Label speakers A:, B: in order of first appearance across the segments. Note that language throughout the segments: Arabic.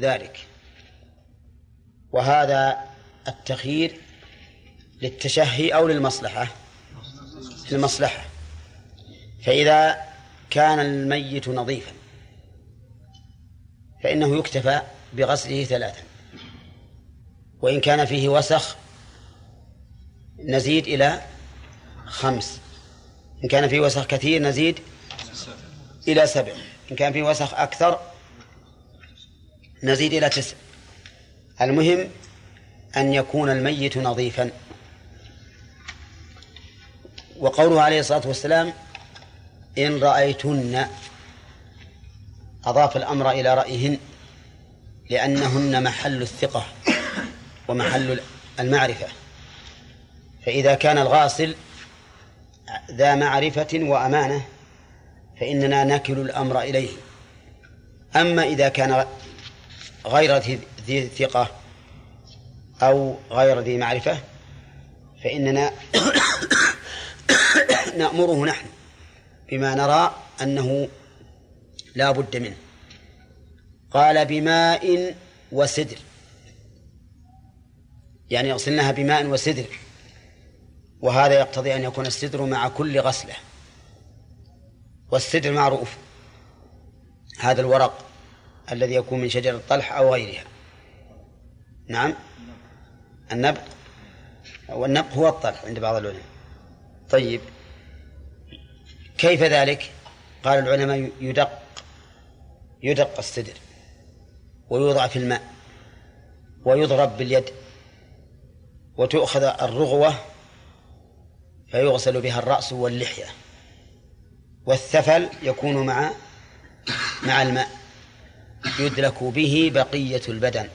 A: ذلك. وهذا التخيير للتشهي أو للمصلحة. للمصلحة. فإذا كان الميت نظيفا فإنه يكتفى بغسله ثلاثا. وإن كان فيه وسخ نزيد إلى خمس. إن كان فيه وسخ كثير نزيد إلى سبع. إن كان فيه وسخ أكثر نزيد إلى تسع. المهم أن يكون الميت نظيفا. وقوله عليه الصلاة والسلام إن رأيتن أضاف الأمر إلى رأيهن لأنهن محل الثقة ومحل المعرفة. فإذا كان الغاسل ذا معرفة وأمانة فإننا نكل الأمر إليه. أما إذا كان غير ذي ثقة أو غير ذي معرفة فإننا نأمره نحن بما نرى أنه لا بد منه. قال بماء وسدر يعني يغسلنها بماء وسدر وهذا يقتضي أن يكون السدر مع كل غسلة. والسدر معروف. هذا الورق الذي يكون من شجر الطلح أو غيرها. نعم. النبق. والنبق هو الطلح عند بعض العلماء. طيب. كيف ذلك؟ قال العلماء يدق يدق السدر ويوضع في الماء ويضرب باليد وتؤخذ الرغوة فيغسل بها الرأس واللحية والثفل يكون مع مع الماء. يدلك به بقية البدن.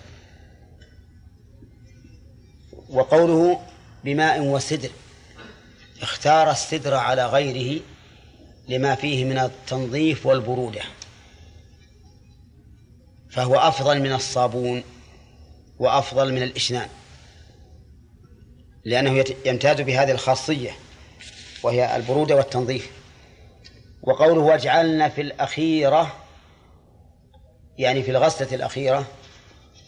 A: وقوله بماء وسدر اختار السدر على غيره لما فيه من التنظيف والبرودة فهو أفضل من الصابون وأفضل من الإشنان لأنه يمتاز بهذه الخاصية وهي البرودة والتنظيف. وقوله واجعلنا في الأخيرة يعني في الغسلة الأخيرة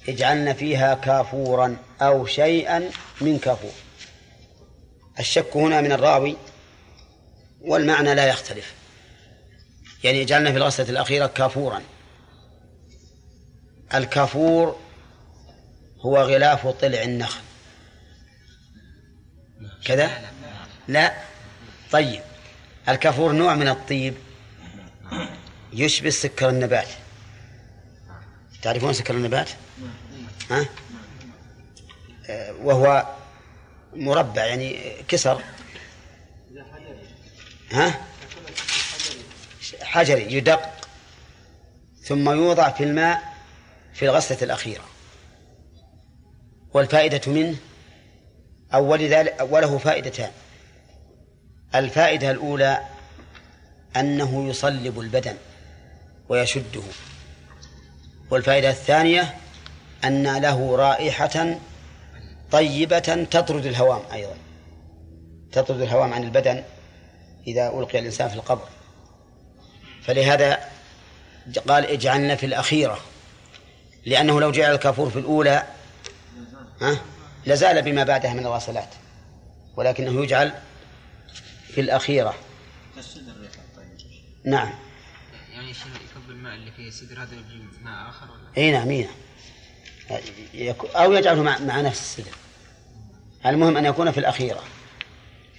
A: اجعلنا فيها كافورا أو شيئا من كافور. الشك هنا من الراوي والمعنى لا يختلف. يعني اجعلنا في الغسلة الأخيرة كافورا. الكافور هو غلاف طلع النخل. كذا؟ لا. طيب. الكافور نوع من الطيب. يشبه سكر النبات. تعرفون سكر النبات؟ ها؟ وهو مربع يعني كسر. ها؟ حجري يدق ثم يوضع في الماء في الغسلة الأخيرة. والفائدة منه أول ذلك وله فائدتان. الفائدة الأولى أنه يصلب البدن ويشده. والفائدة الثانية أن له رائحة طيبة تطرد الهوام أيضا. تطرد الهوام عن البدن إذا ألقي الإنسان في القبر. فلهذا قال اجعلنا في الأخيرة لأنه لو جعل الكافور في الأولى ها لزال بما بعدها من الغسلات. ولكنه يجعل في الأخيرة. نعم.
B: يعني اللي فيه سدر هذا يجيب ماء آخر ولا؟
A: إي نعم إي نعم. أو يجعله مع, مع نفس السدر المهم أن يكون في الأخيرة.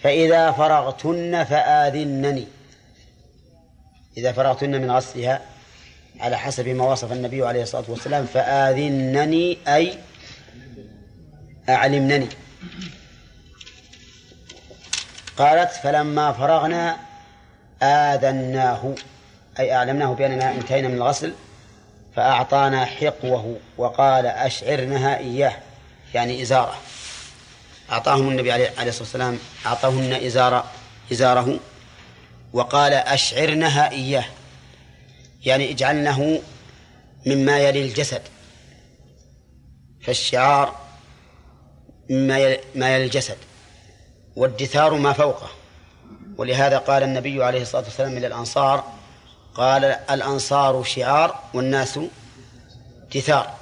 A: فإذا فرغتن فآذنني. إذا فرغتن من غسلها على حسب ما وصف النبي عليه الصلاة والسلام فآذنني أي أعلمنني. قالت فلما فرغنا آذناه. أي أعلمناه بأننا انتهينا من الغسل فأعطانا حقوه وقال أشعرنها إياه يعني إزارة. أعطاهم النبي عليه الصلاة والسلام أعطاهن إزار إزاره وقال أشعرنها إياه. يعني اجعلنه مما يلي الجسد. فالشعار مما يلي, ما يلي الجسد والدثار ما فوقه. ولهذا قال النبي عليه الصلاة والسلام إلى الأنصار قال الأنصار شعار والناس دثار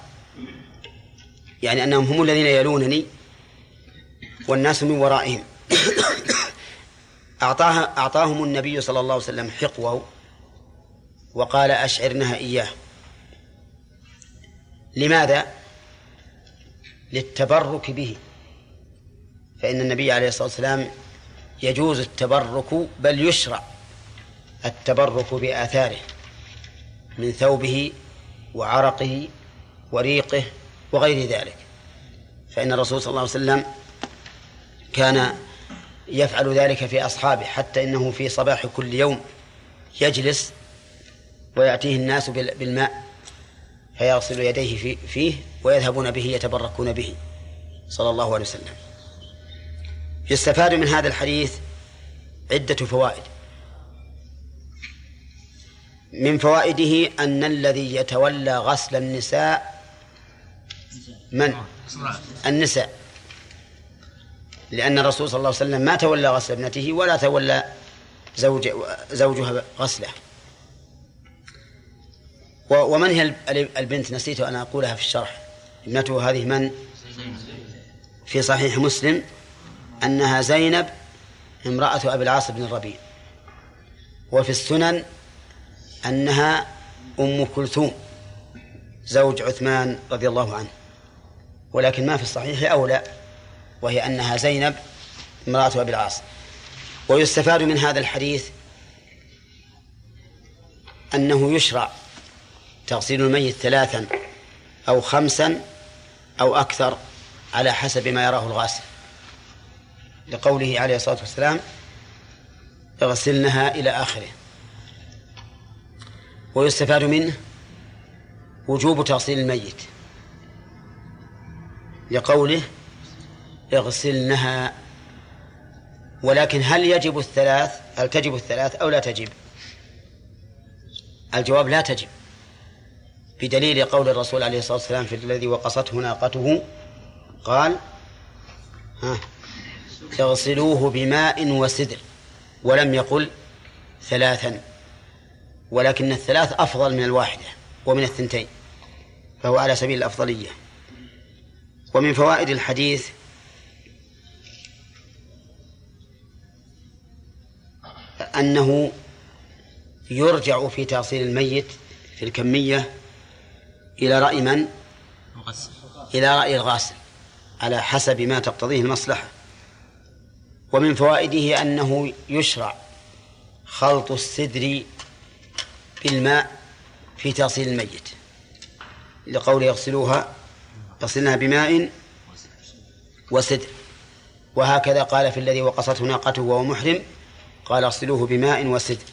A: يعني أنهم هم الذين يلونني والناس من ورائهم. أعطاها أعطاهم النبي صلى الله عليه وسلم حقوة وقال أشعرنها إياه. لماذا؟ للتبرك به. فإن النبي عليه الصلاة والسلام يجوز التبرك بل يشرع. التبرك بآثاره من ثوبه وعرقه وريقه وغير ذلك. فإن الرسول صلى الله عليه وسلم كان يفعل ذلك في أصحابه حتى إنه في صباح كل يوم يجلس ويأتيه الناس بالماء فيغسل يديه فيه ويذهبون به يتبركون به صلى الله عليه وسلم. يستفاد من هذا الحديث عدة فوائد. من فوائده أن الذي يتولى غسل النساء من؟ النساء. لأن الرسول صلى الله عليه وسلم ما تولى غسل ابنته ولا تولى زوج زوجها غسله. ومن هي البنت؟ نسيت أن أقولها في الشرح. ابنته هذه من؟ في صحيح مسلم أنها زينب امرأة أبي العاص بن الربيع. وفي السنن أنها أم كلثوم زوج عثمان رضي الله عنه ولكن ما في الصحيح أولى وهي أنها زينب امرأة أبي العاص. ويستفاد من هذا الحديث أنه يشرع تغسيل الميت ثلاثا أو خمسا أو أكثر على حسب ما يراه الغاسل. لقوله عليه الصلاة والسلام اغسلنها إلى آخره. ويستفاد منه وجوب تغسيل الميت لقوله اغسلنها. ولكن هل يجب الثلاث؟ هل تجب الثلاث أو لا تجب؟ الجواب لا تجب بدليل قول الرسول عليه الصلاة والسلام في الذي وقصته ناقته قال ها اغسلوه بماء وسدر ولم يقل ثلاثا. ولكن الثلاث أفضل من الواحدة ومن الثنتين فهو على سبيل الأفضلية. ومن فوائد الحديث أنه يرجع في تأصيل الميت في الكمية إلى رأي من؟ إلى رأي الغاسل على حسب ما تقتضيه المصلحة. ومن فوائده أنه يشرع خلط السدر بالماء في تغسيل الميت لقول يغسلوها يغسلنها بماء وسدر وهكذا قال في الذي وقصته ناقته وهو محرم قال اغسلوه بماء وسدر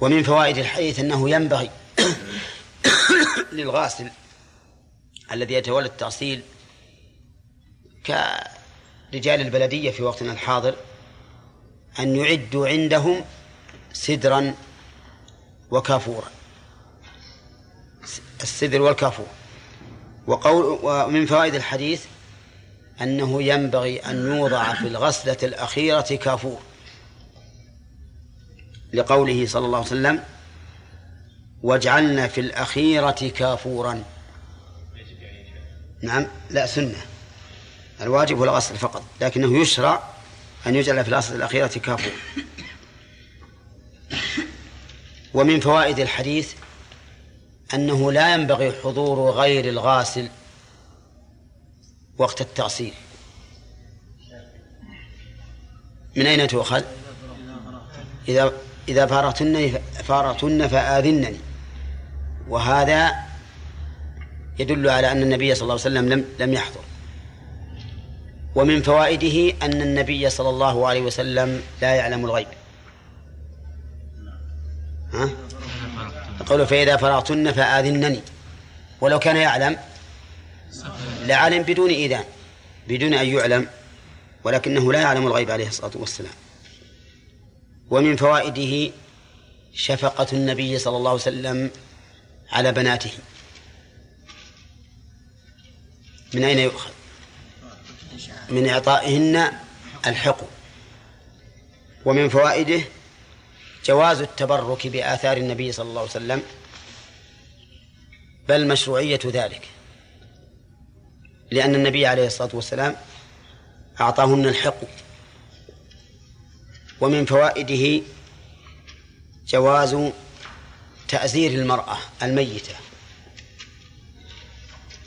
A: ومن فوائد الحديث أنه ينبغي للغاسل الذي يتولى التأصيل كرجال البلدية في وقتنا الحاضر أن يعدوا عندهم سدرا وكافورا. السدر والكافور. وقول ومن فوائد الحديث أنه ينبغي أن يوضع في الغسلة الأخيرة كافور. لقوله صلى الله عليه وسلم واجعلنا في الأخيرة كافورا. نعم لا سنة. الواجب هو الغسل فقط لكنه يشرع أن يجعل في الغسلة الأخيرة كافور. ومن فوائد الحديث أنه لا ينبغي حضور غير الغاسل وقت التغسيل. من أين تؤخذ؟ إذا إذا فارتن فارتن فآذنني. وهذا يدل على أن النبي صلى الله عليه وسلم لم لم يحضر. ومن فوائده أن النبي صلى الله عليه وسلم لا يعلم الغيب. ها؟ قوله فإذا فرغتن فآذنني. ولو كان يعلم لعلم بدون إذان بدون أن يعلم ولكنه لا يعلم الغيب عليه الصلاة والسلام. ومن فوائده شفقة النبي صلى الله عليه وسلم على بناته. من أين يؤخذ؟ من إعطائهن الحقوق ومن فوائده جواز التبرك بآثار النبي صلى الله عليه وسلم بل مشروعية ذلك. لأن النبي عليه الصلاة والسلام أعطاهن الحق ومن فوائده جواز تأزير المرأة الميتة.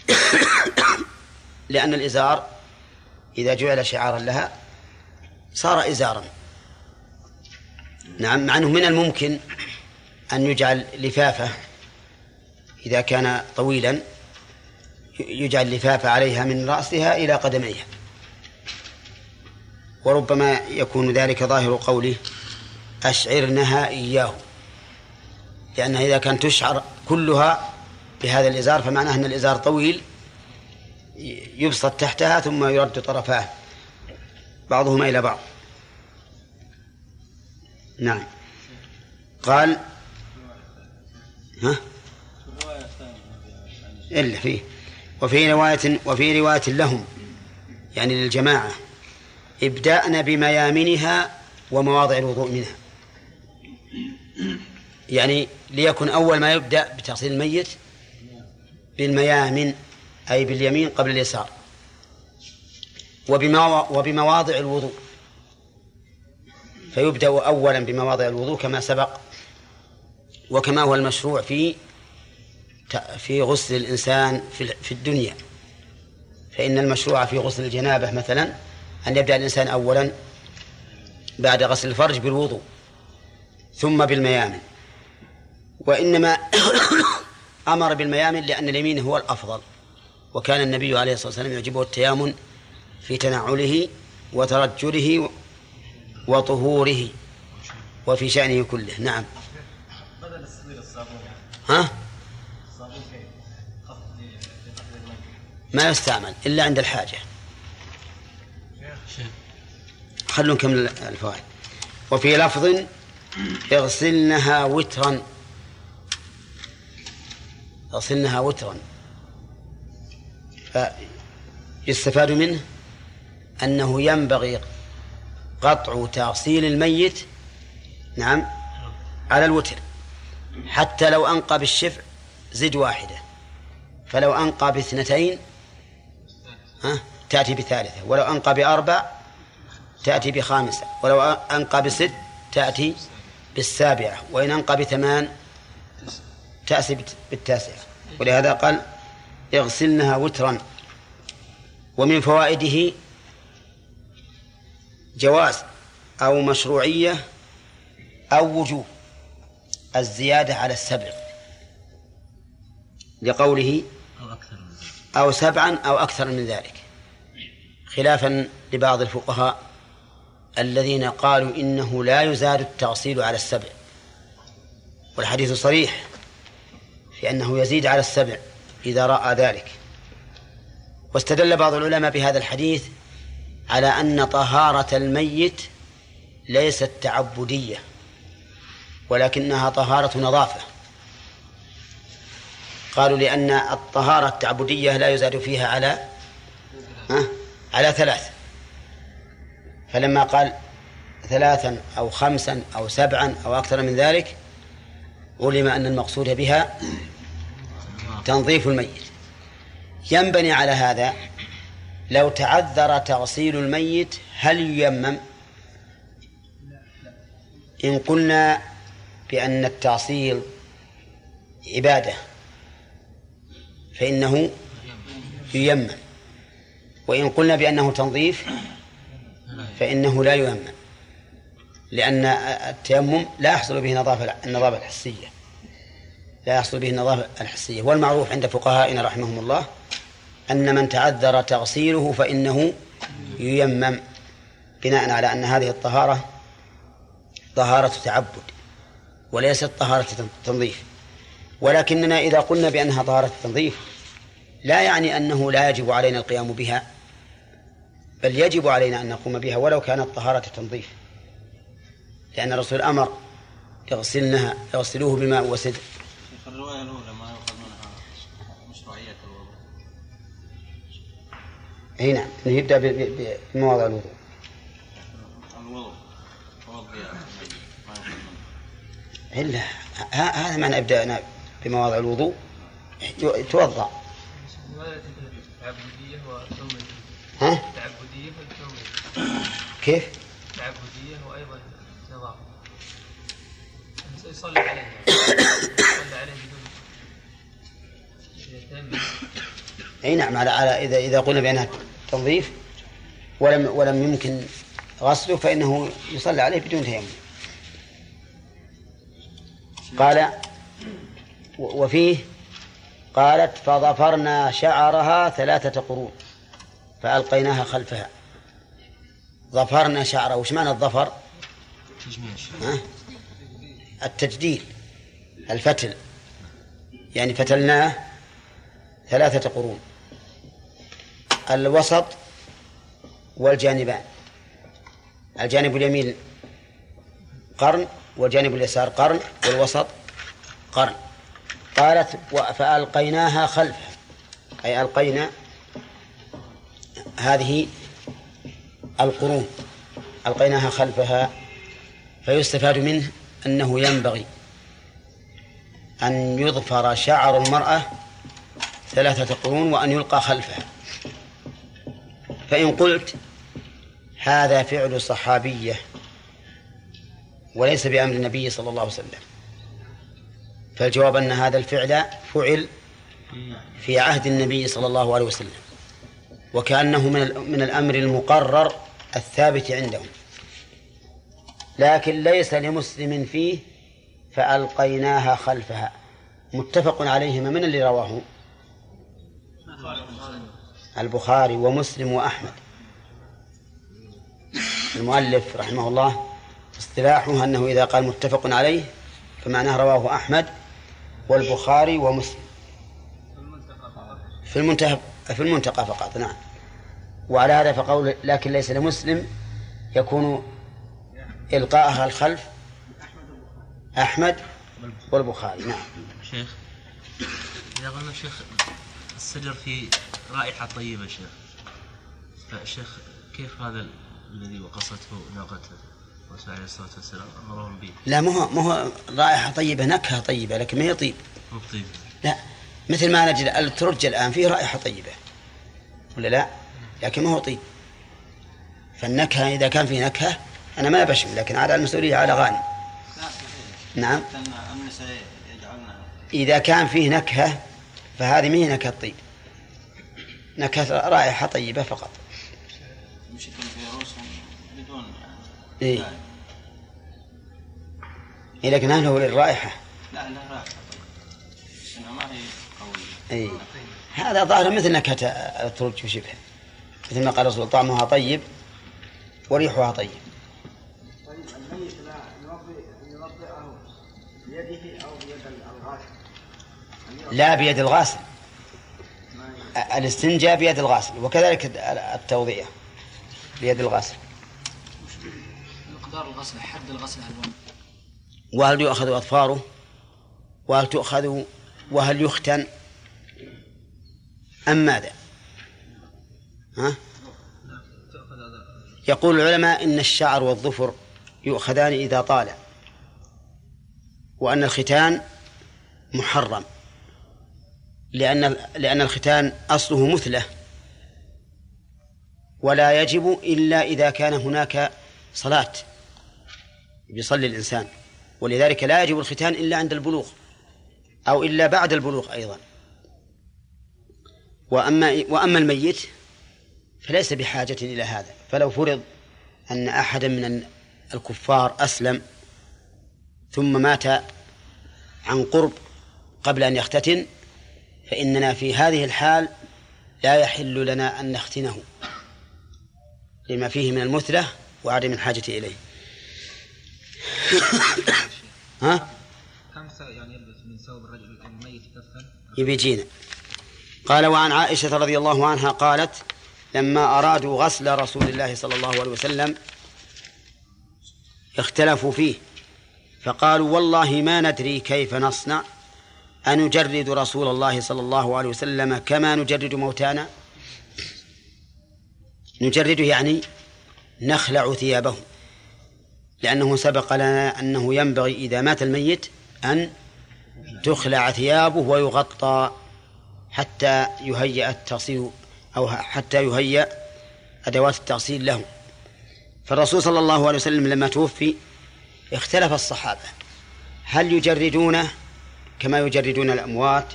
A: لأن الإزار إذا جعل شعارا لها صار إزارا. نعم مع أنه من الممكن أن يجعل لفافة إذا كان طويلا يجعل لفافة عليها من رأسها إلى قدميها. وربما يكون ذلك ظاهر قوله أشعرنها إياه. لأنها إذا كانت تشعر كلها بهذا الإزار فمعناه أن الإزار طويل يبسط تحتها ثم يرد طرفاه بعضهما إلى بعض. نعم. قال ها؟ إلا فيه. وفي رواية وفي رواية لهم يعني للجماعة ابدأنا بميامنها ومواضع الوضوء منها. يعني ليكن أول ما يبدأ بتغسيل الميت بالميامن أي باليمين قبل اليسار وبمواضع الوضوء. فيبدأ أولا بمواضع الوضوء كما سبق وكما هو المشروع في في غسل الإنسان في الدنيا. فإن المشروع في غسل الجنابة مثلا أن يبدأ الإنسان أولا بعد غسل الفرج بالوضوء ثم بالميامن. وإنما أمر بالميامن لأن اليمين هو الأفضل. وكان النبي عليه الصلاة والسلام يعجبه التيامن في تنعله وترجله وطهوره وفي شأنه كله. نعم. ها؟ ما يستعمل إلا عند الحاجة. خلوا نكمل الفوائد. وفي لفظ اغسلنها وترا. اغسلنها وترا. فيستفاد منه أنه ينبغي قطع تغسيل الميت نعم على الوتر. حتى لو أنقى بالشفع زد واحدة. فلو أنقى باثنتين ها تأتي بثالثة. ولو أنقى بأربع تأتي بخامسة. ولو أنقى بست تأتي بالسابعة. وإن أنقى بثمان تأتي بالتاسعة. ولهذا قال اغسلنها وترا. ومن فوائده جواز أو مشروعية أو وجوب الزيادة على السبع لقوله أو سبعا أو أكثر من ذلك. خلافا لبعض الفقهاء الذين قالوا إنه لا يزاد التغسيل على السبع. والحديث صريح في أنه يزيد على السبع إذا رأى ذلك. واستدل بعض العلماء بهذا الحديث على أن طهارة الميت ليست تعبدية ولكنها طهارة نظافة. قالوا لأن الطهارة التعبدية لا يزاد فيها على ها؟ على ثلاث. فلما قال ثلاثا أو خمسا أو سبعا أو أكثر من ذلك علم أن المقصود بها تنظيف الميت. ينبني على هذا لو تعذر تغسيل الميت هل ييمم؟ إن قلنا بأن التعصيل عبادة فإنه ييمم. وإن قلنا بأنه تنظيف فإنه لا ييمم. لأن التيمم لا يحصل به نظافة النظافة الحسية. لا يحصل به النظافة الحسية. والمعروف عند فقهائنا رحمهم الله أن من تعذر تغسيله فإنه ييمم بناء على أن هذه الطهارة طهارة تعبد وليست طهارة تنظيف. ولكننا إذا قلنا بأنها طهارة تنظيف لا يعني أنه لا يجب علينا القيام بها بل يجب علينا أن نقوم بها ولو كانت طهارة تنظيف. لأن الرسول أمر يغسلنها يغسلوه بماء وسدر الرواية الأولى. أي نعم يبدأ بمواضع الوضوء. الوضوء إلا هذا معنى ابدأنا بمواضع الوضوء.
C: وثومية
A: ها؟
C: تعبدية
A: كيف؟
C: تعبدية وأيضا نظام يصلي عليه يصلي عليه بدون
A: إي نعم على على اذا إذا قلنا بأنها تنظيف ولم ولم يمكن غسله فإنه يصلى عليه بدون تيمم. قال وفيه قالت فظفرنا شعرها ثلاثة قرون فألقيناها خلفها. ظفرنا شعرها وش معنى الظفر؟ التجديل الفتل يعني فتلناه ثلاثة قرون. الوسط والجانبان. الجانب اليمين قرن والجانب اليسار قرن والوسط قرن. قالت فألقيناها خلفها أي ألقينا هذه القرون. ألقيناها خلفها فيستفاد منه أنه ينبغي أن يظفر شعر المرأة ثلاثة قرون وأن يلقى خلفها فإن قلت هذا فعل صحابية وليس بأمر النبي صلى الله عليه وسلم فالجواب أن هذا الفعل فعل في عهد النبي صلى الله عليه وسلم وكأنه من من الأمر المقرر الثابت عندهم. لكن ليس لمسلم فيه فألقيناها خلفها. متفق عليهما من اللي رواه؟ البخاري ومسلم وأحمد. المؤلف رحمه الله اصطلاحه أنه إذا قال متفق عليه فمعناه رواه أحمد والبخاري ومسلم. في المنتهى في المنتقى فقط نعم. وعلى هذا فقول لكن ليس لمسلم يكون إلقاءها الخلف أحمد والبخاري نعم.
D: شيخ إذا قلنا شيخ السدر في رائحة طيبة شيخ. فشيخ كيف هذا الذي وقصته ناقته؟ الرسول عليه الصلاة والسلام أمرهم به
A: لا مو هو مو هو رائحة طيبة نكهة طيبة لكن ما هي طيب.
D: مو طيب.
A: لا مثل ما نجد الترج الآن فيه رائحة طيبة. ولا لا؟ لكن ما هو طيب. فالنكهة إذا كان فيه نكهة أنا ما بشم لكن على المسؤولية على غانم. نعم. إذا كان فيه نكهة فهذه ما هي نكهة طيب نكهة رائحة طيبة فقط. إيه. إيه لكن هل هو للرائحة؟
E: لا لا انها ما هي قوية.
A: أي هذا ظاهر مثل نكهة الترج وشبهه مثل ما قال الرسول طعمها طيب وريحها طيب.
F: لا بيد الغاسل.
A: الاستنجاء بيد الغاسل وكذلك التوضية بيد الغاسل.
G: مقدار الغسل حد الغسل هل
A: وهل يؤخذ أظفاره؟ وهل تؤخذ؟ وهل يختن؟ أم ماذا؟ ها؟ يقول العلماء إن الشعر والظفر يؤخذان إذا طال وأن الختان محرم. لأن لأن الختان أصله مثلة. ولا يجب إلا إذا كان هناك صلاة يصلي الإنسان. ولذلك لا يجب الختان إلا عند البلوغ أو إلا بعد البلوغ أيضا. وأما وأما الميت فليس بحاجة إلى هذا. فلو فرض أن أحدا من الكفار أسلم ثم مات عن قرب قبل أن يختتن فإننا في هذه الحال لا يحل لنا أن نختنه لما فيه من المثلة وعدم الحاجة إليه. ها؟
B: كم سا- يعني يلبس من ثوب الرجل الميت كفا.
A: يبي يجينا قال وعن عائشة رضي الله عنها قالت لما أرادوا غسل رسول الله صلى الله عليه وسلم اختلفوا فيه فقالوا والله ما ندري كيف نصنع. أنجرد رسول الله صلى الله عليه وسلم كما نجرد موتانا؟ نجرده يعني نخلع ثيابه لأنه سبق لنا أنه ينبغي إذا مات الميت أن تخلع ثيابه ويغطى حتى يهيأ التغسيل أو حتى يهيأ أدوات التغسيل له. فالرسول صلى الله عليه وسلم لما توفي اختلف الصحابة هل يجردونه كما يجردون الأموات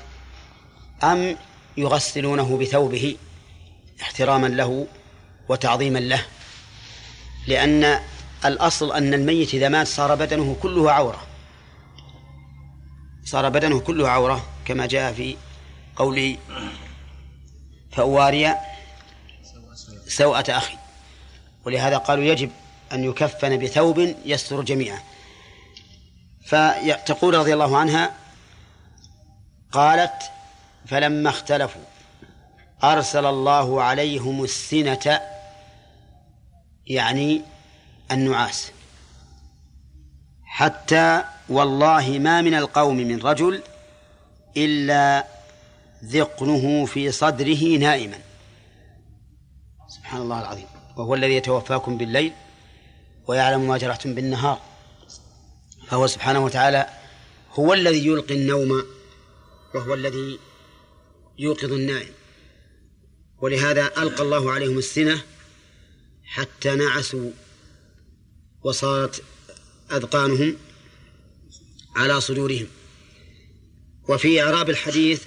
A: أم يغسلونه بثوبه احتراما له وتعظيما له لأن الأصل أن الميت إذا مات صار بدنه كله عورة. صار بدنه كله عورة كما جاء في قول فأواري سوءة أخي. ولهذا قالوا يجب أن يكفن بثوب يستر جميعا. فتقول رضي الله عنها قالت فلما اختلفوا أرسل الله عليهم السنة يعني النعاس حتى والله ما من القوم من رجل إلا ذقنه في صدره نائما. سبحان الله العظيم. وهو الذي يتوفاكم بالليل ويعلم ما جرحتم بالنهار. فهو سبحانه وتعالى هو الذي يلقي النوم وهو الذي يوقظ النائم. ولهذا ألقى الله عليهم السنة حتى نعسوا وصارت أذقانهم على صدورهم. وفي إعراب الحديث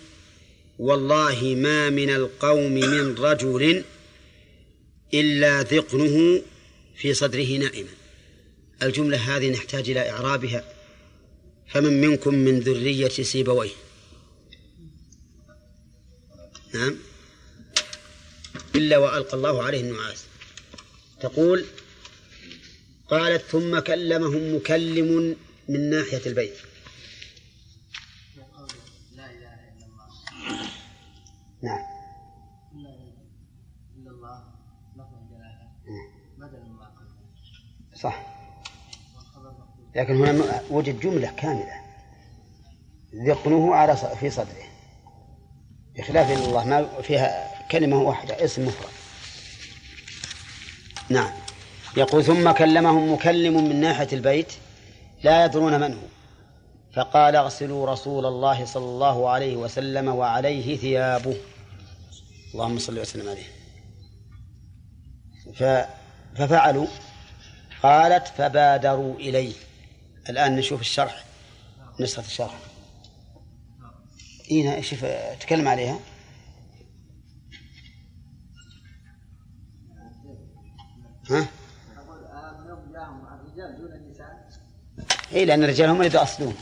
A: والله ما من القوم من رجل إلا ذقنه في صدره نائما. الجملة هذه نحتاج إلى إعرابها. فمن منكم من ذرية سيبويه. نعم. إلا وألقى الله عليه النعاس. تقول قالت ثم كلمهم مكلم من ناحية البيت.
F: لا إله إلا الله.
A: نعم. صح. لكن هنا وجد جملة كاملة. ذقنه على في صدره. بخلاف إلا الله ما فيها كلمة واحدة اسم مفرد. نعم. يقول ثم كلمهم مكلم من ناحية البيت لا يدرون من هو. فقال اغسلوا رسول الله صلى الله عليه وسلم وعليه ثيابه. اللهم صل وسلم عليه. ففعلوا. قالت فبادروا إليه. الآن نشوف الشرح نسخة الشرح. إينا شوف تكلم عليها. ها؟
F: اليوم جاهم الرجال دون النساء
A: إي لأن الرجال هم اللي
F: جاهم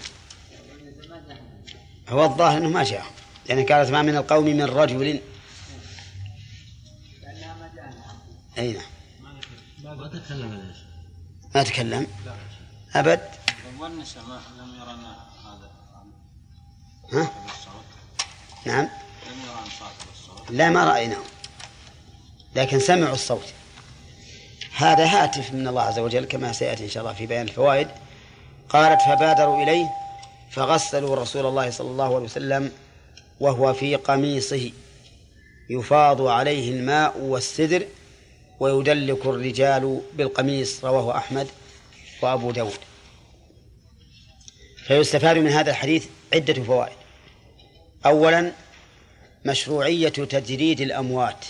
A: هو الظاهر أنه ما جاء لأن قالت ما من القوم من رجل. أي نعم.
D: ما تكلم؟
A: ما تكلم.
E: ما لم يرن هذا
A: ها؟ نعم. لا ما رأيناه. لكن سمعوا الصوت. هذا هاتف من الله عز وجل كما سيأتي إن شاء الله في بيان الفوائد. قالت فبادروا إليه فغسلوا رسول الله صلى الله عليه وسلم وهو في قميصه. يفاض عليه الماء والسدر ويدلك الرجال بالقميص. رواه أحمد وأبو داود. فيستفاد من هذا الحديث عدة فوائد. أولا مشروعية تجريد الأموات.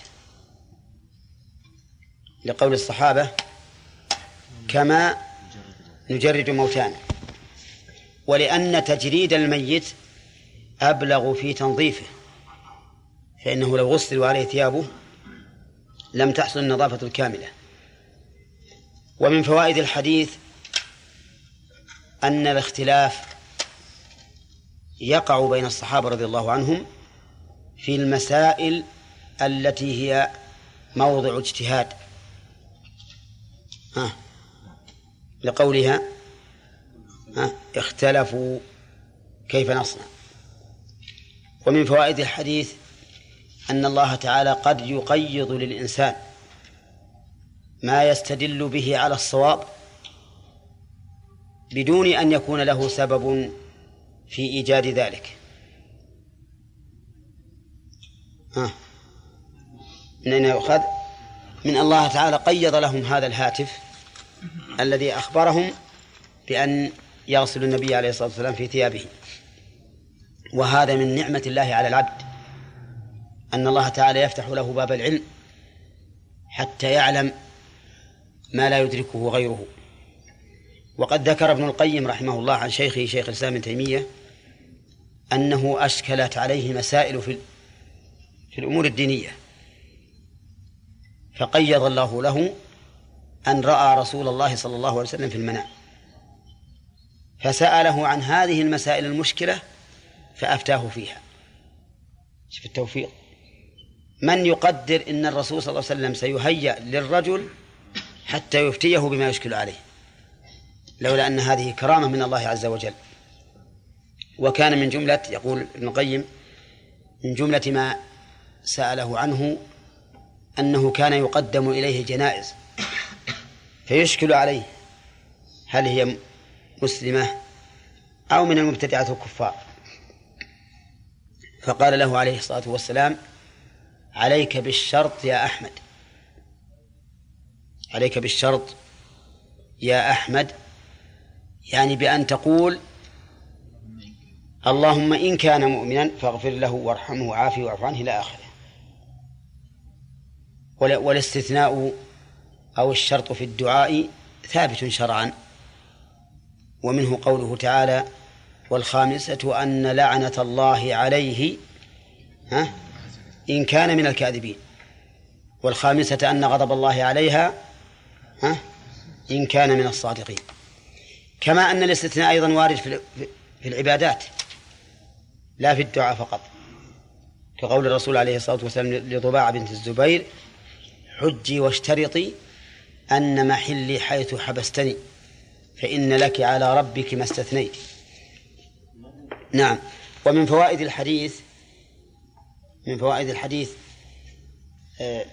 A: لقول الصحابة كما نجرد موتانا. ولأن تجريد الميت أبلغ في تنظيفه. فإنه لو غسل عليه ثيابه لم تحصل النظافة الكاملة. ومن فوائد الحديث أن الاختلاف يقع بين الصحابة رضي الله عنهم في المسائل التي هي موضع اجتهاد. ها؟ لقولها ها؟ اختلفوا كيف نصنع. ومن فوائد الحديث أن الله تعالى قد يقيض للإنسان ما يستدل به على الصواب بدون أن يكون له سبب في إيجاد ذلك. ها. من أين يؤخذ؟ من الله تعالى قيض لهم هذا الهاتف الذي أخبرهم بأن يغسل النبي عليه الصلاة والسلام في ثيابه. وهذا من نعمة الله على العبد. أن الله تعالى يفتح له باب العلم حتى يعلم ما لا يدركه غيره. وقد ذكر ابن القيم رحمه الله عن شيخه شيخ الإسلام ابن تيمية أنه أشكلت عليه مسائل في في الأمور الدينية. فقيض الله له أن رأى رسول الله صلى الله عليه وسلم في المنام. فسأله عن هذه المسائل المشكلة فأفتاه فيها. شوف التوفيق. من يقدر أن الرسول صلى الله عليه وسلم سيهيأ للرجل حتى يفتيه بما يشكل عليه؟ لولا أن هذه كرامة من الله عز وجل. وكان من جملة يقول ابن القيم من جملة ما سأله عنه أنه كان يقدم إليه جنائز فيشكل عليه هل هي مسلمة أو من المبتدعة الكفار. فقال له عليه الصلاة والسلام عليك بالشرط يا أحمد. عليك بالشرط يا أحمد يعني بأن تقول اللهم إن كان مؤمنا فاغفر له وارحمه وعافه واعف عنه إلى آخره. والاستثناء أو الشرط في الدعاء ثابت شرعا. ومنه قوله تعالى والخامسة أن لعنة الله عليه ها إن كان من الكاذبين. والخامسة أن غضب الله عليها ها إن كان من الصادقين. كما أن الاستثناء أيضا وارد في العبادات. لا في الدعاء فقط. كقول الرسول عليه الصلاة والسلام لضباع بنت الزبير حجي واشترطي أن محلي حيث حبستني فإن لك على ربك ما استثنيت. نعم. ومن فوائد الحديث من فوائد الحديث آه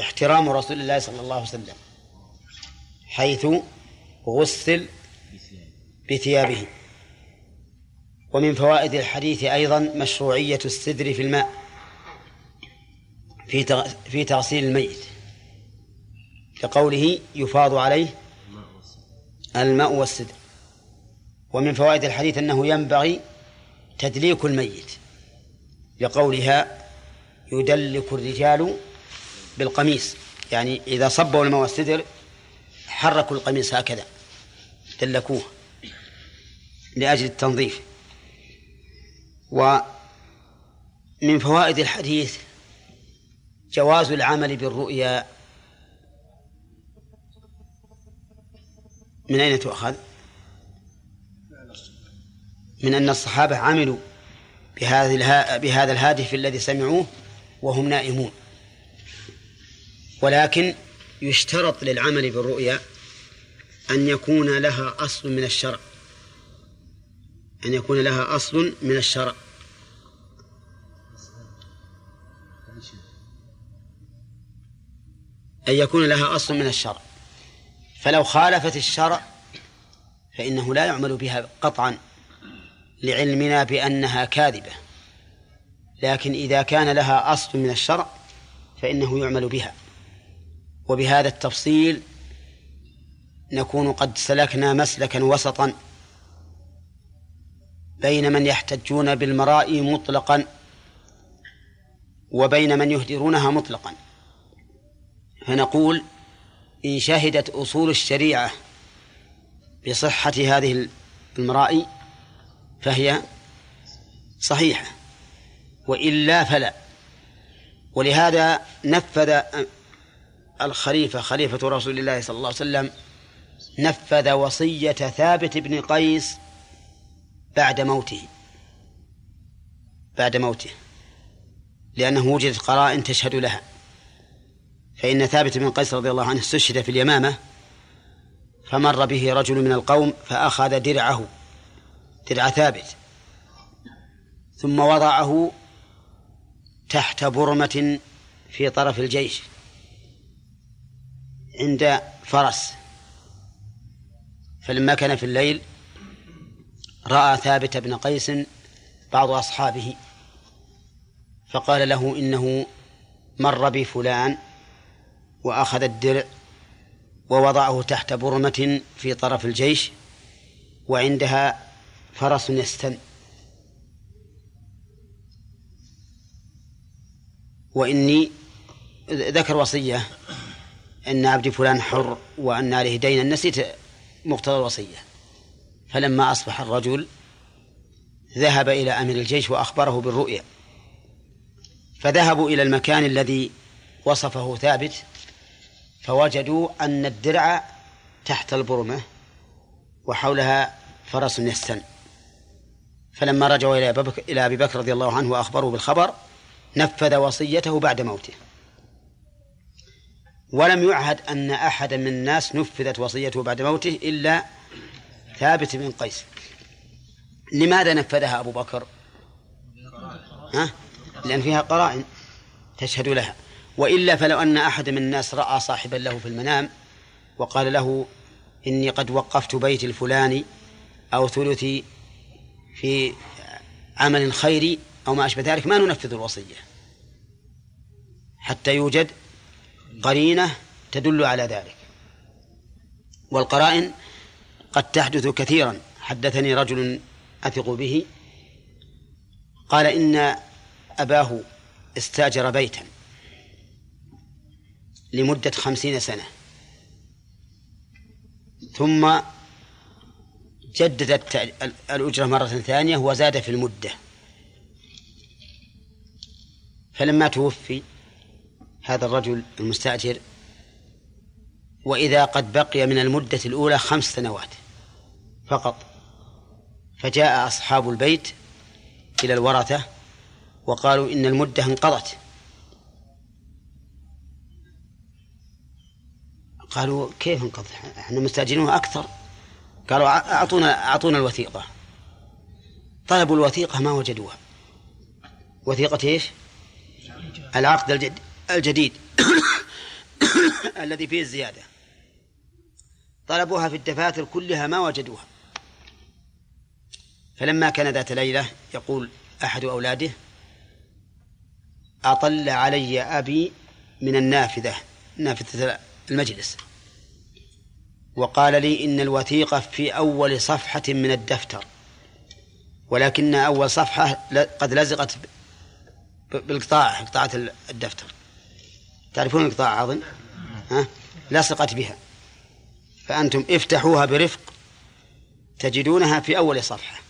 A: احترام رسول الله صلى الله عليه وسلم حيث غسل بثيابه. ومن فوائد الحديث أيضا مشروعية السدر في الماء في في تغسيل الميت. كقوله يفاض عليه الماء والسدر. ومن فوائد الحديث أنه ينبغي تدليك الميت. لقولها يدلك الرجال بالقميص. يعني إذا صبوا الماء والسدر حركوا القميص هكذا دلكوه لأجل التنظيف. ومن فوائد الحديث جواز العمل بالرؤيا. من أين تؤخذ؟ من أن الصحابة عملوا بهذه بهذا الهاتف الذي سمعوه وهم نائمون. ولكن يشترط للعمل بالرؤيا أن يكون لها أصل من الشرع. أن يكون لها أصل من الشرع. أن يكون لها أصل من الشرع. فلو خالفت الشرع فإنه لا يعمل بها قطعا لعلمنا بأنها كاذبة. لكن إذا كان لها أصل من الشرع فإنه يعمل بها. وبهذا التفصيل نكون قد سلكنا مسلكا وسطا بين من يحتجون بالمرائي مطلقا وبين من يهدرونها مطلقا. فنقول إن شهدت أصول الشريعة بصحة هذه المرائي فهي صحيحة وإلا فلا. ولهذا نفذ الخليفة خليفة رسول الله صلى الله عليه وسلم نفذ وصية ثابت بن قيس بعد موته. بعد موته. لأنه وجدت قرائن تشهد لها. فإن ثابت بن قيس رضي الله عنه استشهد في اليمامة فمر به رجل من القوم فأخذ درعه درع ثابت ثم وضعه تحت برمة في طرف الجيش عند فرس فلما كان في الليل رأى ثابت بن قيس بعض أصحابه فقال له إنه مر بفلان وأخذ الدرع ووضعه تحت برمة في طرف الجيش وعندها فرس يستن وإني ذكر وصية أن عبد فلان حر وأن عليه دينا نسيت مقتضى الوصية. فلما أصبح الرجل ذهب إلى أمير الجيش وأخبره بالرؤيا. فذهبوا إلى المكان الذي وصفه ثابت فوجدوا أن الدرع تحت البرمة وحولها فرس يستن فلما رجعوا إلى إلى أبي بكر رضي الله عنه وأخبروه بالخبر نفذ وصيته بعد موته. ولم يعهد أن أحدا من الناس نفذت وصيته بعد موته إلا ثابت بن قيس. لماذا نفذها أبو بكر؟ ها؟ لأن فيها قرائن تشهد لها. وإلا فلو أن أحد من الناس رأى صاحبا له في المنام وقال له إني قد وقفت بيتي الفلاني أو ثلثي في عمل خيري أو ما أشبه ذلك ما ننفذ الوصية. حتى يوجد قرينة تدل على ذلك. والقرائن قد تحدث كثيرا. حدثني رجل أثق به قال إن أباه استاجر بيتا لمدة خمسين سنة. ثم جدد الأجرة مرة ثانية وزاد في المدة. فلما توفي هذا الرجل المستأجر وإذا قد بقي من المدة الأولى خمس سنوات. فقط. فجاء أصحاب البيت إلى الورثة وقالوا إن المدة انقضت. قالوا كيف انقضت؟ إحنا مستأجرينها أكثر. قالوا أعطونا أعطونا الوثيقة. طلبوا الوثيقة ما وجدوها. وثيقة إيش؟ العقد الجد الجديد. الذي فيه الزيادة. طلبوها في الدفاتر كلها ما وجدوها. فلما كان ذات ليلة يقول أحد أولاده أطل علي أبي من النافذة نافذة المجلس. وقال لي إن الوثيقة في أول صفحة من الدفتر ولكن أول صفحة قد لزقت بالقطاع قطاعة الدفتر. تعرفون القطاع أظن ها؟ لصقت بها. فأنتم افتحوها برفق تجدونها في أول صفحة.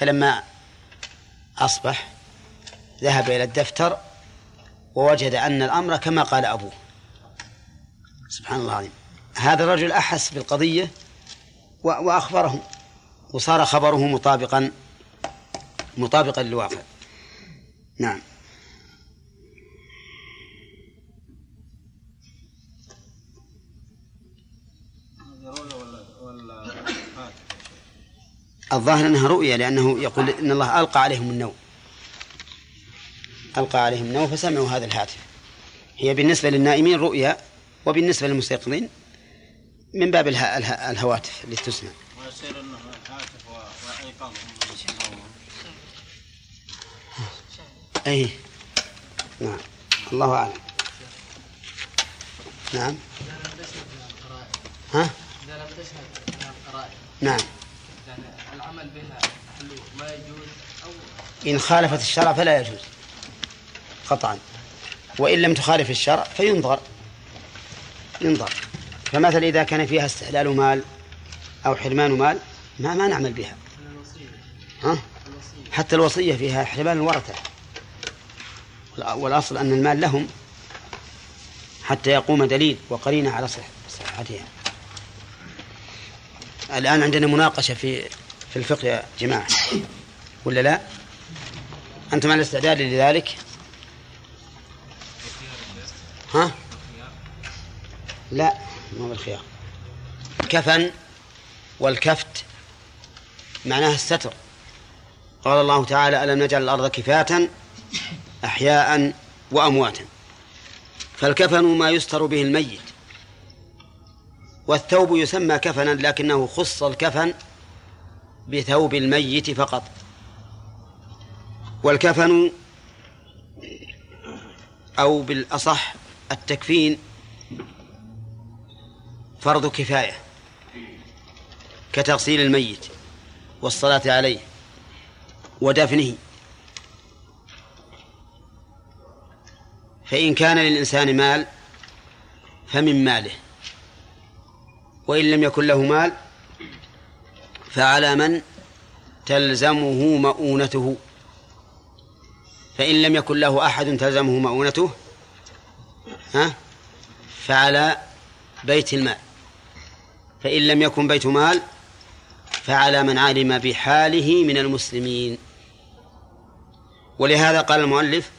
A: فلما أصبح ذهب إلى الدفتر ووجد أن الأمر كما قال أبوه. سبحان الله العظيم. هذا الرجل أحس بالقضية وأخبرهم وصار خبره مطابقا مطابقا للواقع. نعم. الظاهر أنها رؤيا لأنه يقول إن الله ألقى عليهم النوم. ألقى عليهم النوم فسمعوا هذا الهاتف. هي بالنسبة للنائمين رؤيا وبالنسبة للمستيقظين من باب الهواتف اللي تسمع
E: ويصير انه هاتف وايقاظهم
A: أي. نعم. الله أعلم. نعم. ها؟ نعم
C: يعني العمل بها هل ما يجوز أو
A: إن خالفت الشرع فلا يجوز قطعا. وإن لم تخالف الشرع فينظر ينظر. فمثلا إذا كان فيها استحلال مال أو حرمان مال ما ما نعمل بها. ها؟ حتى الوصية فيها حرمان الورثة والأصل أن المال لهم حتى يقوم دليل وقرينة على صحتها الآن عندنا مناقشة في في الفقه يا جماعة ولا لا؟ أنتم على استعداد لذلك؟ ها؟ لا ما بالخيار. الكفن والكفت معناها الستر. قال الله تعالى ألم نجعل الأرض كفاة أحياء وأمواتا. فالكفن ما يستر به الميت. والثوب يسمى كفنا لكنه خص الكفن بثوب الميت فقط. والكفن أو بالأصح التكفين فرض كفاية كتغسيل الميت والصلاة عليه ودفنه. فإن كان للإنسان مال فمن ماله وإن لم يكن له مال فعلى من تلزمه مؤونته. فإن لم يكن له أحد تلزمه مؤونته ها؟ فعلى بيت المال. فإن لم يكن بيت مال فعلى من علم بحاله من المسلمين. ولهذا قال المؤلف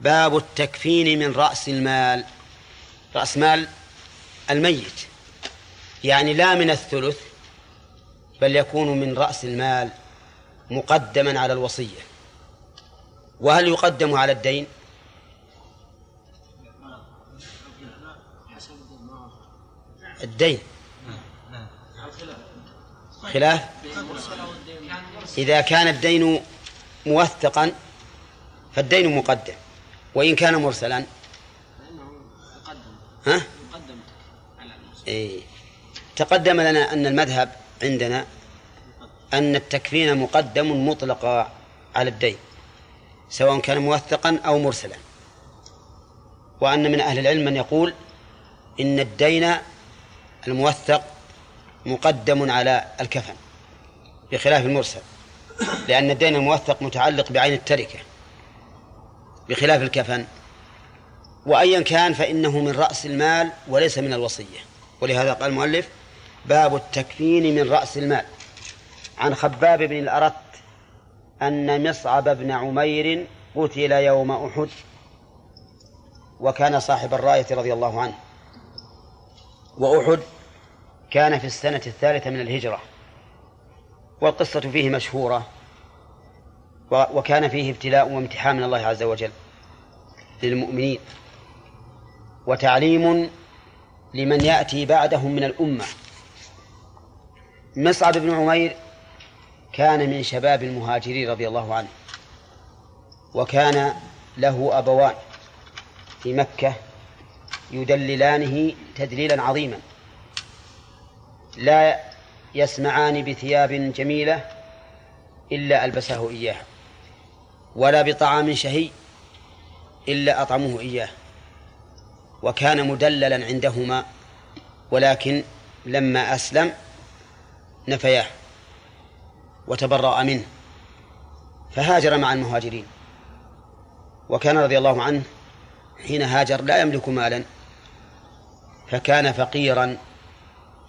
A: باب التكفين من رأس المال. رأس مال الميت. يعني لا من الثلث بل يكون من رأس المال مقدما على الوصية. وهل يقدم على الدين؟ الدين. خلاف. إذا كان الدين موثقا فالدين مقدم. وإن كان مرسلا. ها؟ إيه. تقدم لنا أن المذهب عندنا أن التكفين مقدم مطلقا على الدين. سواء كان موثقا أو مرسلا. وأن من أهل العلم من يقول إن الدين الموثق مقدم على الكفن بخلاف المرسل لأن الدين الموثق متعلق بعين التركة بخلاف الكفن. وأيا كان فإنه من رأس المال وليس من الوصية. ولهذا قال المؤلف باب التكفين من رأس المال. عن خباب بن الأرت أن مصعب بن عمير قتل يوم أحد وكان صاحب الراية رضي الله عنه. وأحد كان في السنة الثالثة من الهجرة. والقصة فيه مشهورة. وكان فيه ابتلاء وامتحان من الله عز وجل للمؤمنين. وتعليم لمن يأتي بعدهم من الأمة. مصعب بن عمير كان من شباب المهاجرين رضي الله عنه. وكان له أبوان في مكة يدللانه تدليلا عظيما. لا يسمعان بثياب جميلة إلا ألبسه إياها ولا بطعام شهي إلا أطعمه إياه. وكان مدللا عندهما ولكن لما أسلم نفياه. وتبرأ منه فهاجر مع المهاجرين. وكان رضي الله عنه حين هاجر لا يملك مالا فكان فقيرا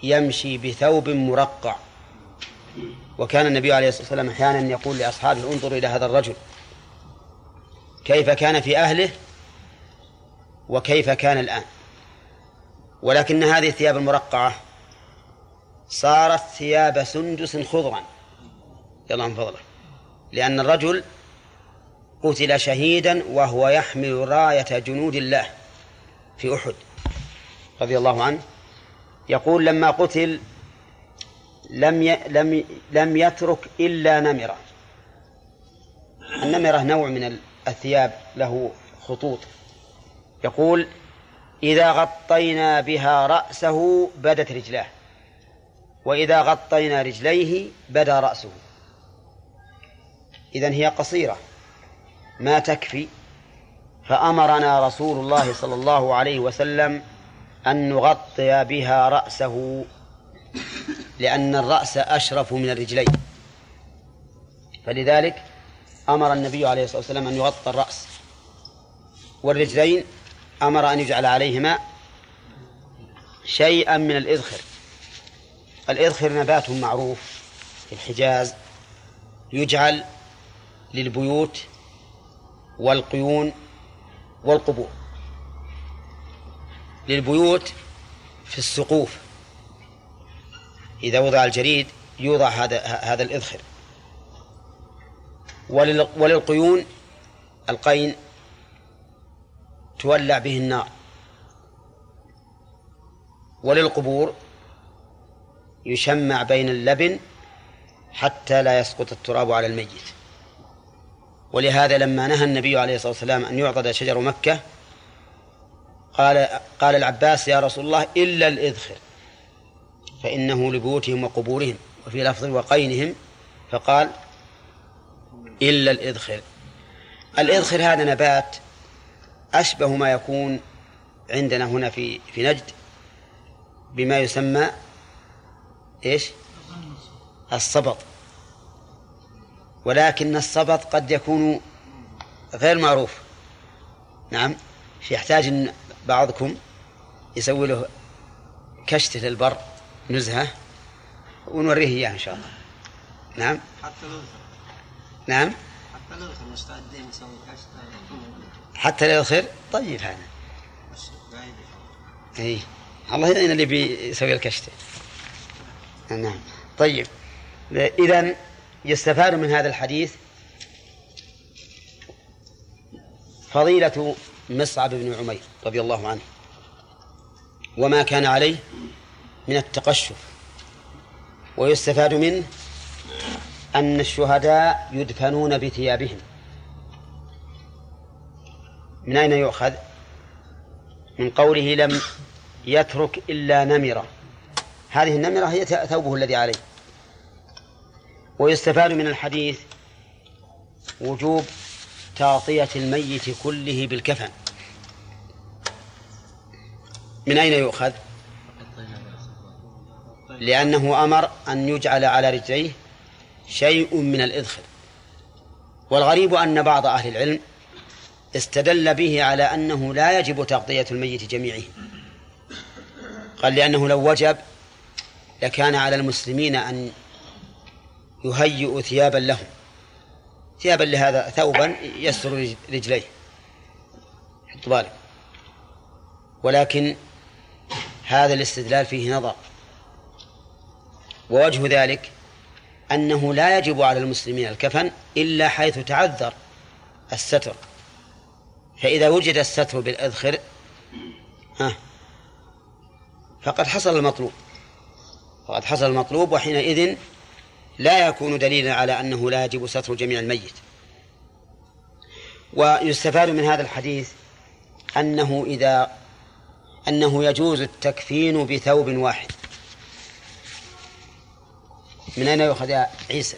A: يمشي بثوب مرقع. وكان النبي عليه الصلاة والسلام أحيانا يقول لأصحابه انظروا إلى هذا الرجل كيف كان في أهله وكيف كان الآن. ولكن هذه الثياب المرقعة صارت ثياب سندس خضرا. يلا من فضله لأن الرجل قتل شهيدا وهو يحمل راية جنود الله في أحد رضي الله عنه. يقول لما قتل لم. لم لم يترك إلا نمرة. النمرة نوع من الثياب له خطوط. يقول إذا غطينا بها رأسه بدت رجلاه وإذا غطينا رجليه بدا رأسه. إذن هي قصيرة. ما تكفي. فأمرنا رسول الله صلى الله عليه وسلم أن نغطي بها رأسه لأن الرأس أشرف من الرجلين. فلذلك أمر النبي عليه الصلاة والسلام أن يغطى الرأس. والرجلين أمر أن يجعل عليهما شيئا من الإذخر. الإذخر نبات معروف في الحجاز يجعل للبيوت والقيون والقبور. للبيوت في السقوف. إذا وضع الجريد يوضع هذا هذا الإذخر. وللقيون القين تولع به النار. وللقبور يشمع بين اللبن حتى لا يسقط التراب على الميت. ولهذا لما نهى النبي عليه الصلاة والسلام أن يعقد شجر مكة قال قال العباس يا رسول الله إلا الإذخر فإنه لبيوتهم وقبورهم وفي لفظ وقينهم فقال إلا الإذخر الإذخر هذا نبات أشبه ما يكون عندنا هنا في في نجد بما يسمى إيش؟ الصبط ولكن الصبط قد يكون غير معروف. نعم يحتاج إن بعضكم يسوي له كشتة البر نزهة ونوريه إياه إن شاء الله. نعم.
F: حتى
A: نعم.
F: حتى لو مستعدين نسوي كشف
A: حتى يصير طيب هذا. اي الله يعين اللي بيسوي الكشتة نعم. طيب إذا يستفاد من هذا الحديث فضيلة مصعب بن عمير رضي الله عنه وما كان عليه من التقشف ويستفاد منه أن الشهداء يدفنون بثيابهم. من أين يؤخذ؟ من قوله لم يترك إلا نمرة. هذه النمرة هي ثوبه الذي عليه. ويستفاد من الحديث وجوب تغطية الميت كله بالكفن. من أين يؤخذ؟ لأنه أمر أن يجعل على رجليه شيء من الإذخر والغريب أن بعض أهل العلم استدل به على أنه لا يجب تغطية الميت جميعه. قال لأنه لو وجب لكان على المسلمين أن يهيئوا ثيابا لهم. ثيابا لهذا ثوبا يستر رجليه. حط بالك. ولكن هذا الاستدلال فيه نظر. ووجه ذلك أنه لا يجب على المسلمين الكفن إلا حيث تعذر الستر. فإذا وجد الستر بالأذخر ها فقد حصل المطلوب. فقد حصل المطلوب وحينئذ لا يكون دليلا على أنه لا يجب ستر جميع الميت. ويستفاد من هذا الحديث أنه إذا أنه يجوز التكفين بثوب واحد. من أين يؤخذ عيسى؟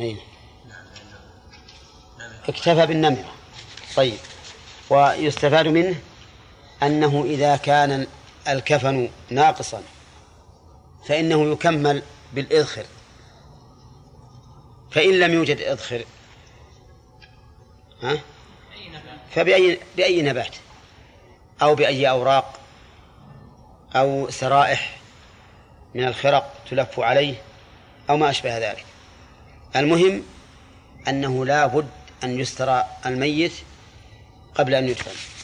A: أي. اكتفى بالنمرة طيب. ويستفاد منه أنه إذا كان الكفن ناقصا فإنه يكمل بالإذخر. فإن لم يوجد إذخر ها؟ فبأي بأي نبات؟ أو بأي أوراق؟ أو سرائح من الخرق تلف عليه؟ أو ما أشبه ذلك. المهم أنه لا بد أن يسترى الميت قبل أن يدفن.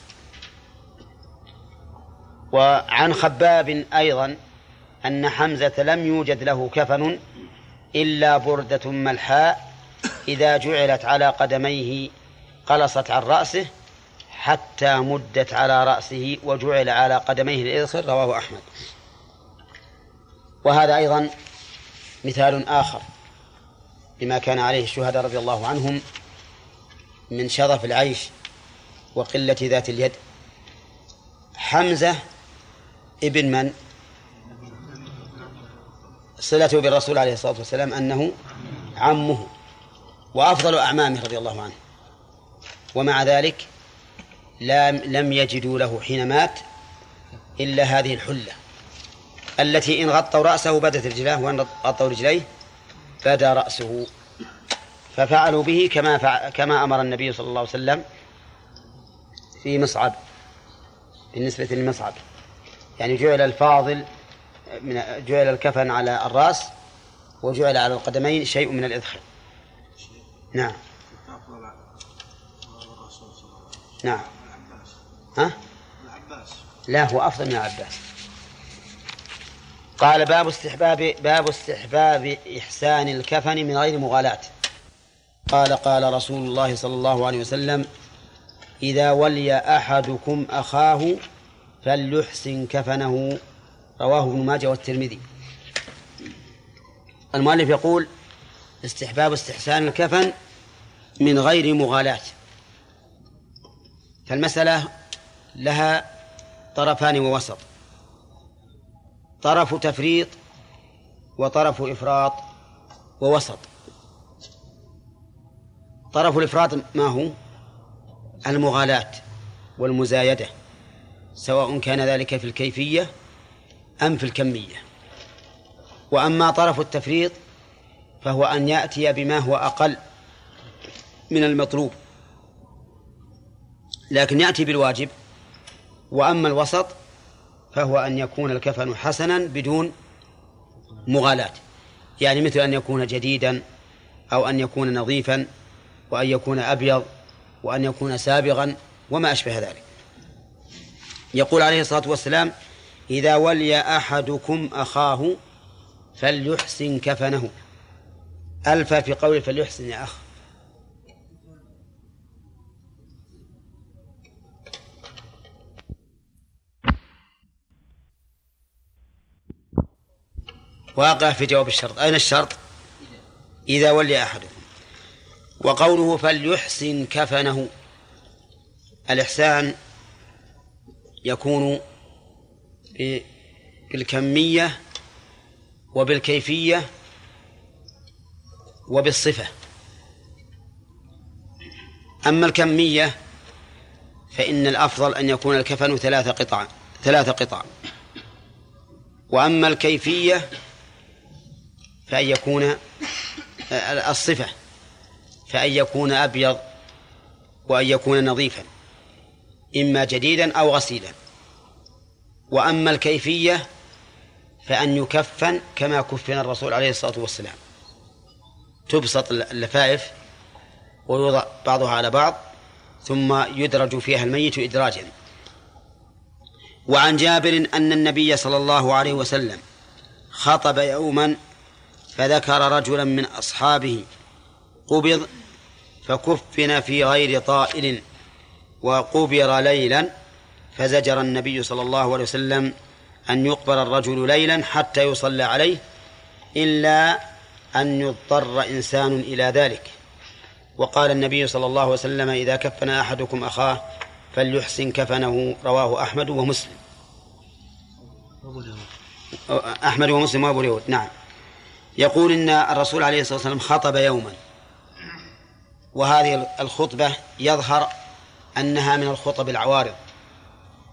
A: وعن خباب أيضا أن حمزة لم يوجد له كفن إلا بردة ملحاء إذا جعلت على قدميه قلصت عن رأسه حتى مدت على رأسه وجعل على قدميه الإذخر رواه أحمد. وهذا أيضا مثال آخر لما كان عليه الشهداء رضي الله عنهم من شرف العيش وقلة ذات اليد. حمزة ابن من؟ صلته بالرسول عليه الصلاة والسلام أنه عمه وأفضل أعمامه رضي الله عنه ومع ذلك لم لم يجدوا له حين مات إلا هذه الحلة التي إن غطوا رأسه بدت رجلاه وإن غطوا رجليه بدا رأسه ففعلوا به كما. كما أمر النبي صلى الله عليه وسلم في مصعب بالنسبة لمصعب يعني جعل الفاضل من جعل الكفن على الرأس وجعل على القدمين شيء من الإذخر نعم. نعم. ها؟ لا هو أفضل من العباس. قال باب استحباب باب استحباب إحسان الكفن من غير مغالاة. قال قال رسول الله صلى الله عليه وسلم إذا ولي أحدكم أخاه فليحسن كفنه. رواه ابن ماجه والترمذي. المؤلف يقول استحباب استحسان الكفن من غير مغالاة. فالمسألة لها طرفان ووسط. طرف تفريط وطرف إفراط ووسط. طرف الإفراد ما هو؟ المغالاة والمزايدة. سواء كان ذلك في الكيفية أم في الكمية. وأما طرف التفريط فهو أن يأتي بما هو أقل من المطلوب لكن يأتي بالواجب. وأما الوسط فهو أن يكون الكفن حسنا بدون مغالاة يعني مثل أن يكون جديدا أو أن يكون نظيفا وأن يكون أبيض وأن يكون سابغا وما أشبه ذلك. يقول عليه الصلاة والسلام إذا ولي أحدكم أخاه فليحسن كفنه. ألف في قول فليحسن يا أخ. واقع في جواب الشرط. أين الشرط؟ إذا ولي أحدكم. وقوله فليحسن كفنه الإحسان يكون بالكمية وبالكيفية وبالصفة. أما الكمية فإن الأفضل أن يكون الكفن ثلاث قطع ثلاث قطع. وأما الكيفية فأن يكون الصفة فأن يكون أبيض وأن يكون نظيفا. إما جديدا أو غسيلا. وأما الكيفية فأن يكفن كما كفن الرسول عليه الصلاة والسلام. تبسط اللفائف ويوضع بعضها على بعض ثم يدرج فيها الميت إدراجا. وعن جابر أن النبي صلى الله عليه وسلم خطب يوما فذكر رجلا من أصحابه قبض فكفن في غير طائل. وقبر ليلا فزجر النبي صلى الله عليه وسلم أن يقبر الرجل ليلا حتى يصلى عليه إلا أن يضطر إنسان إلى ذلك. وقال النبي صلى الله عليه وسلم إذا كفن أحدكم أخاه فليحسن كفنه. رواه أحمد ومسلم. أحمد ومسلم وأبو داود نعم. يقول إن الرسول عليه الصلاة والسلام خطب يوما وهذه الخطبة يظهر أنها من الخطب العوارض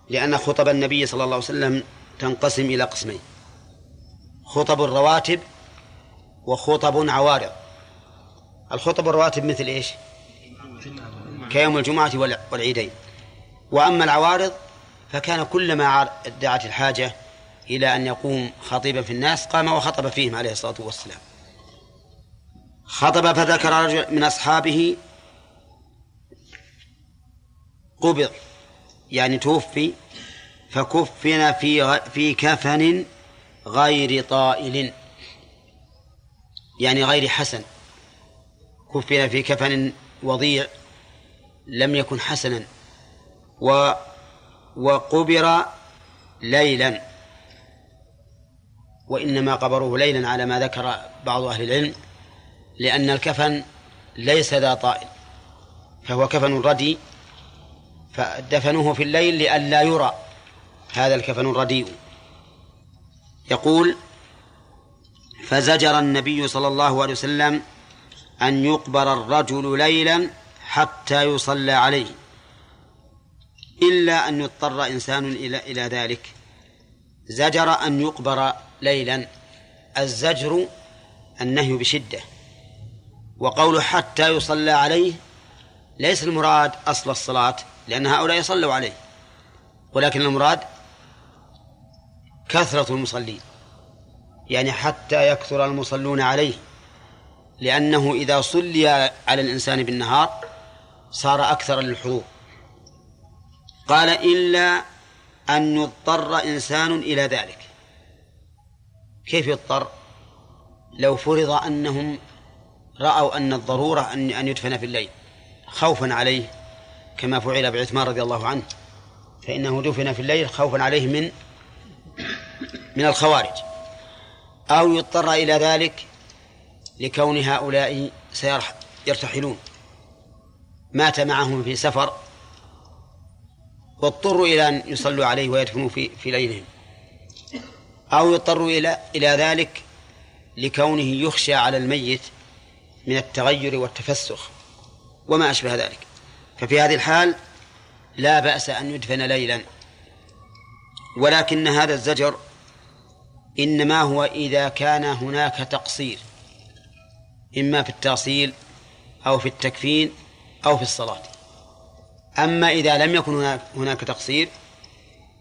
A: لأن خطب النبي صلى الله عليه وسلم تنقسم إلى قسمين خطب الرواتب وخطب عوارض. الخطب الرواتب مثل إيش؟ كيوم الجمعة والعيدين. وأما العوارض فكان كلما دعت الحاجة إلى أن يقوم خطيبا في الناس قام وخطب فيهم عليه الصلاة والسلام. خطب فذكر رجل من أصحابه قبض يعني توفي فكفن في في كفن غير طائل يعني غير حسن. كفن في كفن وضيع لم يكن حسنا و وقبر ليلا. وإنما قبروه ليلا على ما ذكر بعض أهل العلم لأن الكفن ليس ذا طائل فهو كفن ردي فدفنوه في الليل لئلا يرى. هذا الكفن الرديء يقول فزجر النبي صلى الله عليه وسلم أن يقبر الرجل ليلا حتى يصلى عليه إلا أن يضطر إنسان إلى إلى ذلك. زجر أن يقبر ليلا. الزجر النهي بشدة. وقوله حتى يصلى عليه ليس المراد أصل الصلاة لأن هؤلاء يصلوا عليه. ولكن المراد كثرة المصلين. يعني حتى يكثر المصلون عليه. لأنه إذا صلي على الإنسان بالنهار صار أكثر للحضور. قال إلا أن يضطر إنسان إلى ذلك. كيف يضطر؟ لو فرض أنهم رأوا أن الضرورة أن أن يدفن في الليل. خوفا عليه. كما فعل بعثمان رضي الله عنه فإنه دفن في الليل خوفا عليه من من الخوارج. أو يضطر إلى ذلك لكون هؤلاء سيرتحلون مات معهم في سفر واضطروا إلى أن يصلوا عليه ويدفنوا في في ليلهم. أو يضطروا إلى إلى ذلك لكونه يخشى على الميت من التغير والتفسخ وما أشبه ذلك. ففي هذه الحال لا بأس أن يدفن ليلا. ولكن هذا الزجر إنما هو إذا كان هناك تقصير إما في التأصيل أو في التكفين أو في الصلاة. أما إذا لم يكن هناك, تقصير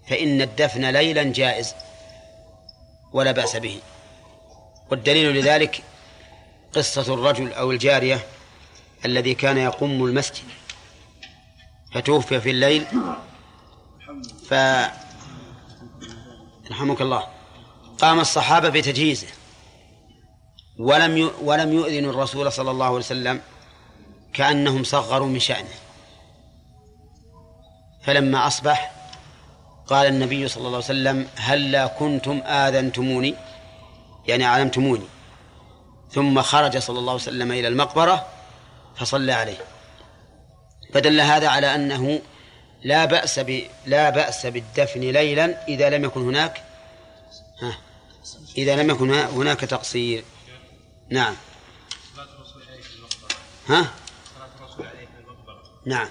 A: فإن الدفن ليلا جائز ولا بأس به. والدليل لذلك قصة الرجل أو الجارية الذي كان يقوم المسجد. فتوفي في الليل. ف رحمك الله قام الصحابة بتجهيزه. ولم. ولم يؤذنوا الرسول صلى الله عليه وسلم كأنهم صغروا من شأنه. فلما أصبح قال النبي صلى الله عليه وسلم هلا كنتم آذنتموني. يعني علمتموني ثم خرج صلى الله عليه وسلم إلى المقبرة فصلى عليه. فدل هذا على أنه لا بأس ب... لا بأس بالدفن ليلا إذا لم يكن هناك ها إذا لم يكن هناك تقصير. نعم. ها؟ نعم.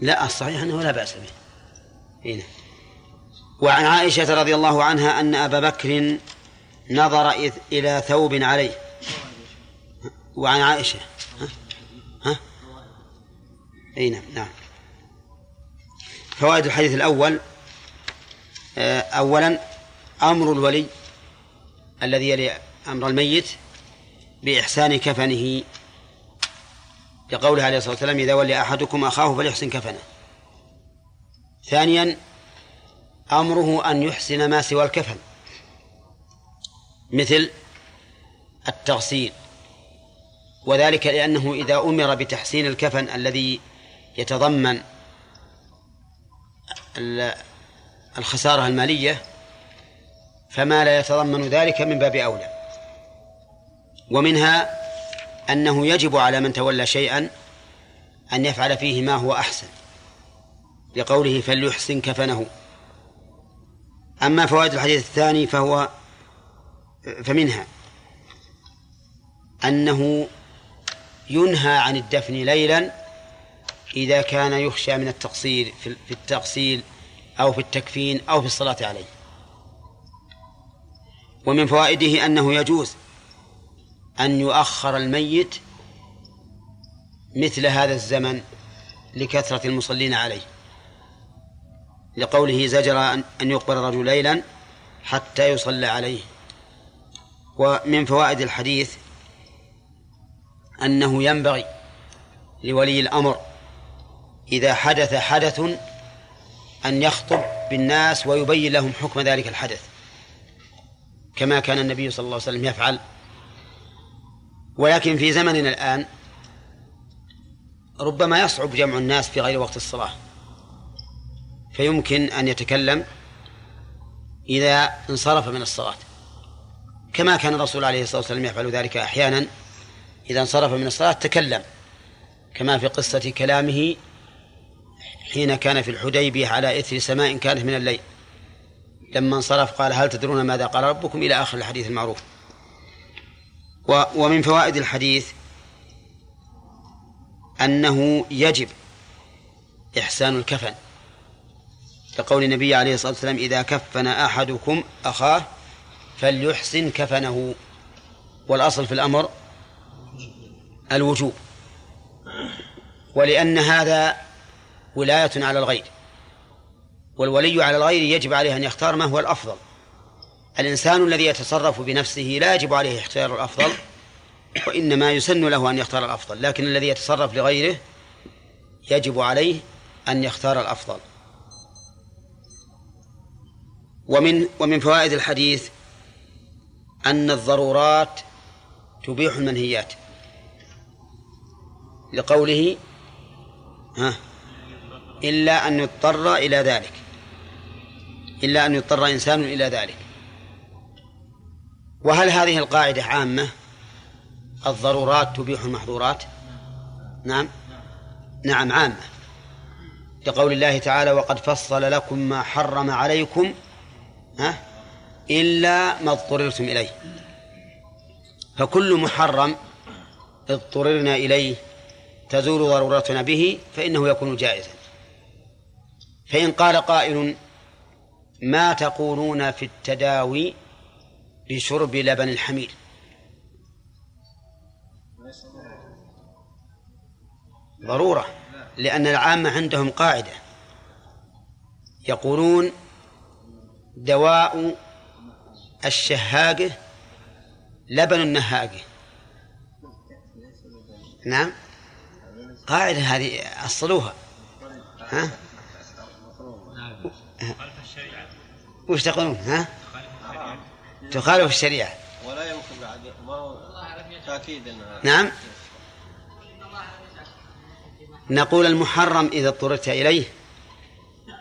G: لا
A: الصحيح أنه لا بأس به. هنا. وعن عائشة رضي الله عنها أن أبا بكر نظر إذ إلى ثوب عليه. وعن عائشة. ها؟ ها؟ أي نعم نعم. فوائد الحديث الأول آه، أولا أمر الولي الذي يلي أمر الميت بإحسان كفنه. لقوله عليه الصلاة والسلام إذا ولي أحدكم أخاه فليحسن كفنه. ثانيا أمره أن يحسن ما سوى الكفن. مثل التغسيل وذلك لأنه إذا أمر بتحسين الكفن الذي يتضمن الخسارة المالية فما لا يتضمن ذلك من باب أولى. ومنها أنه يجب على من تولى شيئا أن يفعل فيه ما هو أحسن لقوله فليحسن كفنه. أما فوائد الحديث الثاني فهو فمنها أنه ينهى عن الدفن ليلا إذا كان يخشى من التقصير في التغسيل أو في التكفين أو في الصلاة عليه. ومن فوائده أنه يجوز أن يؤخر الميت مثل هذا الزمن لكثرة المصلين عليه. لقوله زجر أن يقبر الرجل ليلا حتى يصلى عليه. ومن فوائد الحديث أنه ينبغي لولي الأمر إذا حدث حدث أن يخطب بالناس ويبين لهم حكم ذلك الحدث كما كان النبي صلى الله عليه وسلم يفعل. ولكن في زمننا الآن ربما يصعب جمع الناس في غير وقت الصلاة. فيمكن أن يتكلم إذا انصرف من الصلاة. كما كان الرسول عليه الصلاة والسلام يفعل ذلك أحيانا إذا انصرف من الصلاة تكلم كما في قصة كلامه حين كان في الحديبية على إثر سماء كانت من الليل. لما انصرف قال هل تدرون ماذا قال ربكم؟ إلى آخر الحديث المعروف. ومن فوائد الحديث أنه يجب إحسان الكفن كقول النبي عليه الصلاة والسلام إذا كفن أحدكم أخاه فليحسن كفنه. والأصل في الأمر الوجوب. ولأن هذا ولاية على الغير. والولي على الغير يجب عليه أن يختار ما هو الأفضل. الإنسان الذي يتصرف بنفسه لا يجب عليه اختيار الأفضل وإنما يسن له أن يختار الأفضل. لكن الذي يتصرف لغيره يجب عليه أن يختار الأفضل. ومن ومن فوائد الحديث أن الضرورات تبيح المنهيات. لقوله ها إلا أن يضطر إلى ذلك. إلا أن يضطر إنسان إلى ذلك. وهل هذه القاعدة عامة؟ الضرورات تبيح المحظورات؟ نعم. نعم عامة. لقول الله تعالى وقد فصل لكم ما حرم عليكم. ها؟ إلا ما اضطررتم إليه. فكل محرم اضطررنا إليه تزول ضرورتنا به فإنه يكون جائزا. فإن قال قائل ما تقولون في التداوي بشرب لبن الحمير؟ ضرورة لأن العامة عندهم قاعدة. يقولون دواء الشهاقة لبن النهاقة. نعم. قاعدة هذه أصلوها. ها؟ وش تقولون؟ ها؟ تخالف الشريعة.
H: ولا ما هو تأكيد
A: نعم. نقول المحرم إذا اضطررت إليه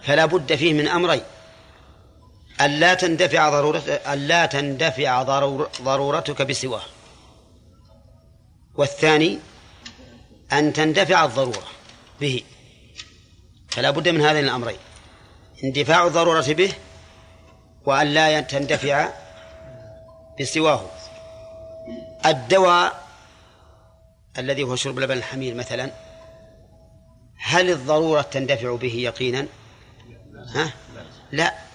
A: فلا بد فيه من أمرين. ألا تندفع ضرورة ألا تندفع ضرور ضرورتك بسواه. والثاني أن تندفع الضرورة به. فلا بد من هذين الأمرين. اندفاع الضرورة به وأن لا تندفع بسواه. الدواء الذي هو شرب لبن الحمير مثلا هل الضرورة تندفع به يقينا؟ ها؟ لا.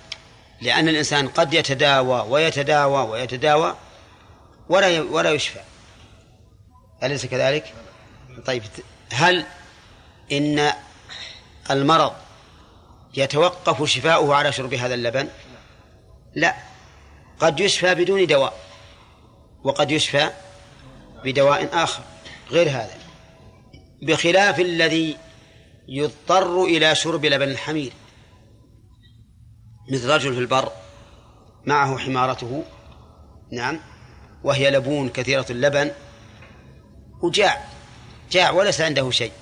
A: لأن الإنسان قد يتداوى ويتداوى ويتداوى ولا ولا يشفى أليس كذلك؟ طيب هل إن المرض يتوقف شفاؤه على شرب هذا اللبن؟ لا قد يشفى بدون دواء وقد يشفى بدواء آخر غير هذا بخلاف الذي يضطر إلى شرب لبن الحمير مثل رجل في البر معه حمارته نعم وهي لبون كثيرة اللبن وجاع جاع وليس عنده شيء.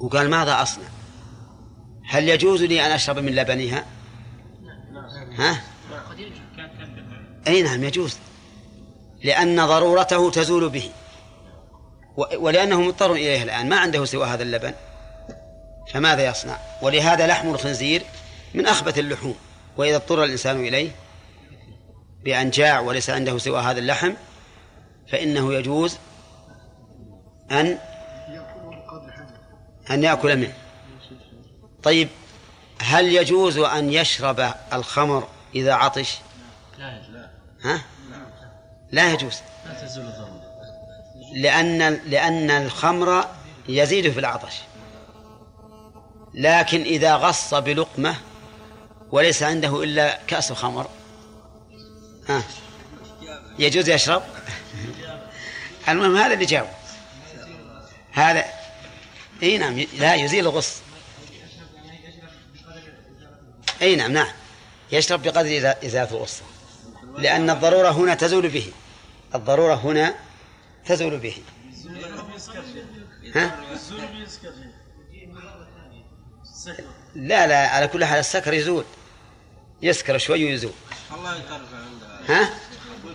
A: وقال ماذا أصنع؟ هل يجوز لي أن أشرب من لبنها؟ ها؟ أي نعم يجوز لأن ضرورته تزول به ولأنه مضطر إليه الآن ما عنده سوى هذا اللبن فماذا يصنع؟ ولهذا لحم الخنزير من أخبث اللحوم وإذا اضطر الإنسان إليه بأن جاع وليس عنده سوى هذا اللحم فإنه يجوز أن أن يأكل منه. طيب هل يجوز أن يشرب الخمر إذا عطش؟ ها؟ لا يجوز.
D: لا تزول الضرورة
A: لأن لأن الخمر يزيد في العطش. لكن إذا غص بلقمة وليس عنده إلا كأس خمر ها. يجوز يشرب؟ المهم هذا اللي جاوب هذا إي نعم لا يزيل الغص. إي نعم نعم. يشرب بقدر إزالة الغصة لأن الضرورة هنا تزول به. الضرورة هنا تزول به. ها؟ لا لا على كل حال السكر يزول. يسكر شوي ويزول.
H: الله يطرف عنده.
A: ها؟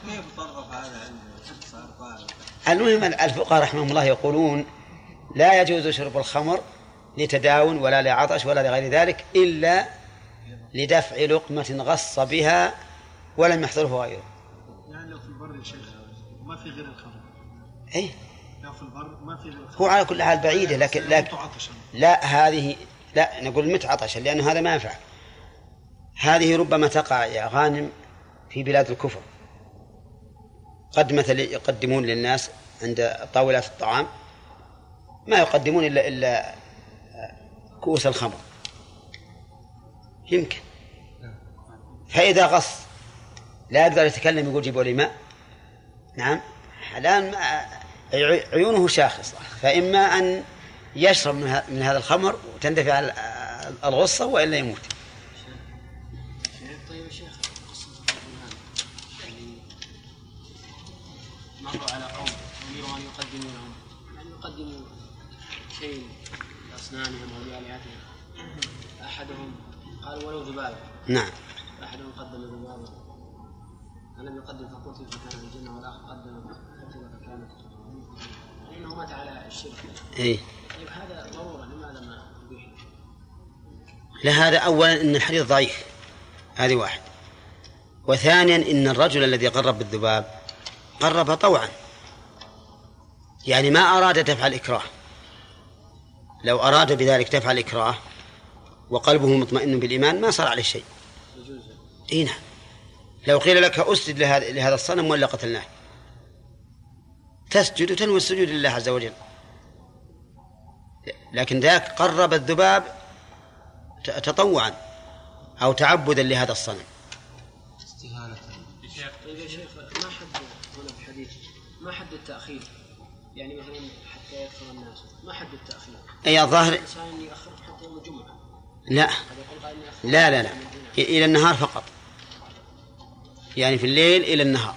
H: كيف طرف هذا عنده؟
A: المهم الفقهاء رحمهم الله يقولون لا يجوز شرب الخمر لتداون ولا لعطش ولا لغير ذلك إلا لدفع لقمة غص بها ولم يحضره غيره.
F: يعني لو في البر يا شيخ. ما في غير الخمر.
A: أي
F: لو في البر ما في غير الخمر.
A: هو على كل حال بعيدة لكن لكن لا هذه لا نقول مت عطشا لأن هذا ما ينفع. هذه ربما تقع يا غانم في بلاد الكفر. قد مثل يقدمون للناس عند طاولات الطعام ما يقدمون إلا إلا كؤوس الخمر. يمكن. فإذا غص لا يقدر يتكلم يقول جيبوا لي ماء. نعم. الآن عيونه شاخصة. فإما أن يشرب من هذا الخمر وتندفع ال- الغصة وإلا يموت.
C: مروا على قوم أمروا أن يقدموا لهم يعني يقدموا شيء لأصنامهم أو لآلهتهم أحدهم قال ولو ذبابة
A: نعم.
C: أحدهم قدم ذبابة ألم يقدم فقتل فكان في الجنة والآخر قدم فقتل فكان في النار. لأنه مات على الشرك.
A: إيه.
C: طيب هذا ضرورة لماذا ما يبيح؟
A: لهذا أولا أن الحديث ضعيف. هذه واحد. وثانيا إن الرجل الذي قرب بالذباب قرب طوعا. يعني ما أراد دفع الإكراه. لو أراد بذلك دفع الإكراه وقلبه مطمئن بالإيمان ما صار عليه شيء. إيه نعم. لو قيل لك أسجد لهذا, الصنم ولا قتلناه. تسجد وتنوي السجود لله عز وجل. لكن ذاك قرب الذباب تطوعا أو تعبدا لهذا الصنم.
C: التأخير يعني مثلا حتى يكثر الناس. ما حد التأخير
A: أي الظاهر
C: الإنسان يأخر حتى يوم الجمعة.
A: لا. لا لا لا. إلى النهار فقط. يعني في الليل إلى النهار.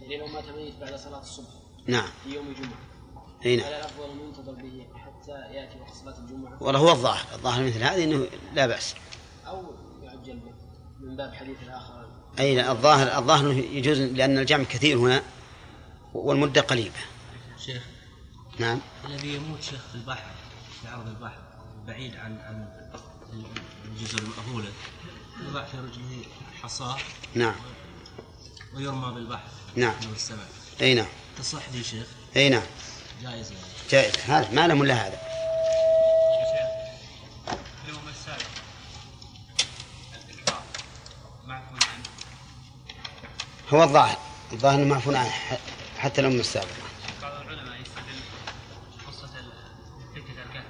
C: يعني لو مات ميت بعد صلاة الصبح.
A: نعم.
C: في يوم الجمعة.
A: أي نعم.
C: هل الأفضل أن ينتظر به حتى يأتي وقت صلاة الجمعة.
A: والله هو الظاهر. الظاهر مثل هذه أنه لا بأس.
C: أو يعجل من باب حديث الآخر
A: أي لا الظاهر الظاهر يجوز لأن الجمع كثير هنا. والمدة قريبة
D: شيخ
A: نعم.
D: الذي يموت شيخ في البحر في عرض البحر بعيد عن عن الجزر المأهولة يضع في رجله حصاة
A: نعم.
D: ويرمى بالبحر.
A: نعم.
D: من السماء.
A: أي نعم.
D: تصح دي شيخ؟
A: أي نعم.
D: جائز يعني.
A: جائز. هذا ما لهم إلا هذا. هو الظاهر. الظاهر معفون عنه. حتى الأم السابقة.
G: بعض العلماء يستدل قصة فتنة الكهف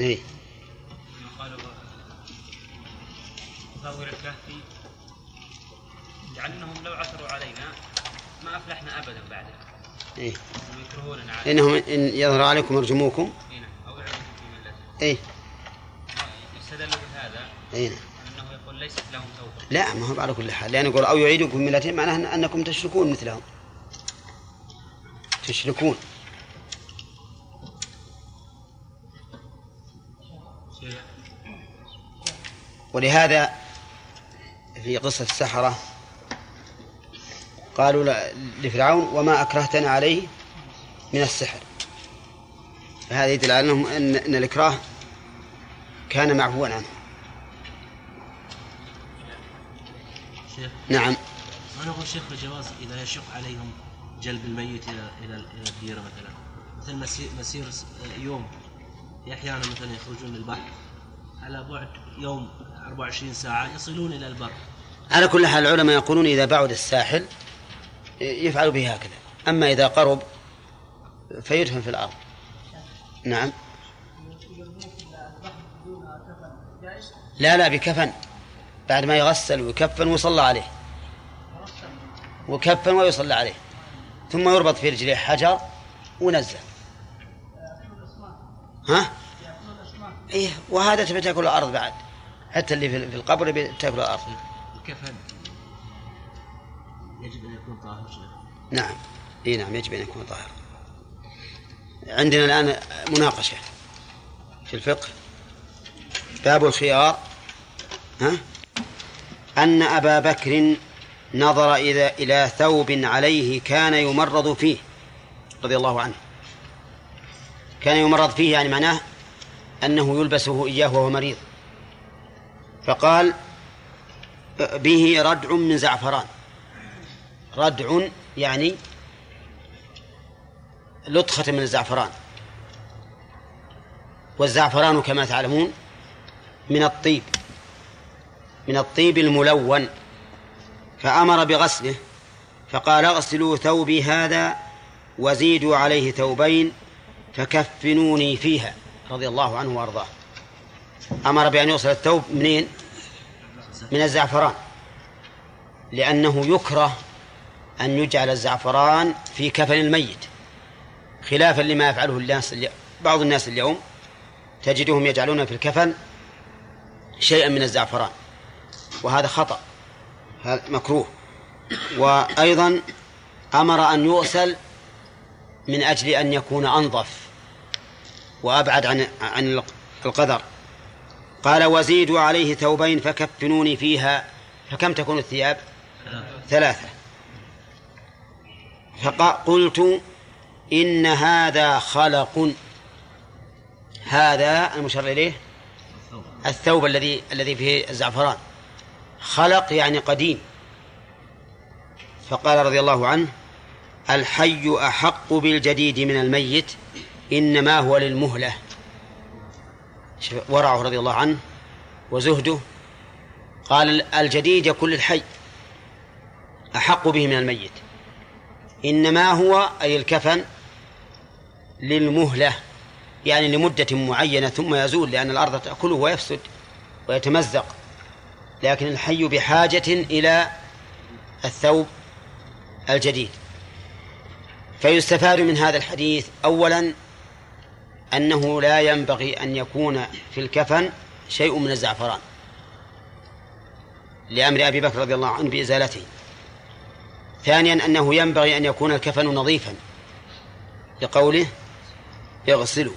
A: إي
G: لما قالوا تصور الكهف لأنهم لو عثروا علينا ما أفلحنا أبدا بعده
A: إي
G: هم يكرهوننا
A: إنهم إن يظهر عليكم يرجموكم
G: هنا أو يعودوا في ملته
A: إي
G: يستدل بهذا
A: إي نعم.
G: أنه يقول ليست لهم توبة.
A: لا ما هو على كل حال. لأن يقول أو يعيدكم ملتين معناه أن- أنكم تشركون مثلهم. تشركون. ولهذا في قصة السحرة قالوا لفرعون وما أكرهتنا عليه من السحر. فهذا يدل على أنهم أن, أن الإكراه كان معفوا عنه. نعم.
D: أنا أقول شيخ بجواز إذا يشق عليهم؟ جلب الميت إلى إلى الديرة مثلا. مثل مسير, مسير س- يوم. في أحيانا مثلا يخرجون للبحر على بعد يوم 24 ساعة يصلون إلى البر.
A: على كل حال العلماء يقولون إذا بعد الساحل يفعل به هكذا. أما إذا قرب فيدفن في الأرض. نعم. لا لا بكفن. بعد ما يغسل ويكفن ويصلى عليه. وكفن ويصلى عليه. ثم يربط في رجليه حجر ونزل. ها؟ إيه وهذا تبي تأكل الأرض بعد. حتى اللي في القبر تأكل الأرض.
D: الكفن يجب أن يكون طاهر.
A: نعم. إي نعم يجب أن يكون طاهرا عندنا الآن مناقشة في الفقه. باب الخيار. ها؟ أن أبا بكر نظر إلى إلى ثوب عليه كان يمرض فيه رضي الله عنه. كان يمرض فيه يعني معناه أنه يلبسه إياه وهو مريض. فقال به ردع من زعفران. ردع يعني لطخة من الزعفران. والزعفران كما تعلمون من الطيب من الطيب الملون. فأمر بغسله فقال اغسلوا ثوبي هذا وزيدوا عليه ثوبين فكفنوني فيها رضي الله عنه وأرضاه. أمر بأن يغسل الثوب منين؟ من الزعفران لأنه يكره أن يجعل الزعفران في كفن الميت خلافا لما يفعله الناس بعض الناس اليوم تجدهم يجعلون في الكفن شيئا من الزعفران وهذا خطأ. هذا مكروه. وأيضا أمر أن يغسل من أجل أن يكون أنظف وأبعد عن عن القدر. قال وزيدوا عليه ثوبين فكفنوني فيها فكم تكون الثياب؟ ثلاثة. فقلت إن هذا خلق. هذا المشار إليه؟ الثوب الذي الذي فيه الزعفران. خلق يعني قديم. فقال رضي الله عنه الحي أحق بالجديد من الميت إنما هو للمهلة. ورعه رضي الله عنه وزهده قال الجديد يكون للحي أحق به من الميت. إنما هو أي الكفن للمهلة يعني لمدة معينة ثم يزول لأن الأرض تأكله ويفسد ويتمزق. لكن الحي بحاجة إلى الثوب الجديد. فيستفاد من هذا الحديث أولا أنه لا ينبغي أن يكون في الكفن شيء من الزعفران لأمر أبي بكر رضي الله عنه بإزالته. ثانيا أنه ينبغي أن يكون الكفن نظيفا لقوله اغسلوا.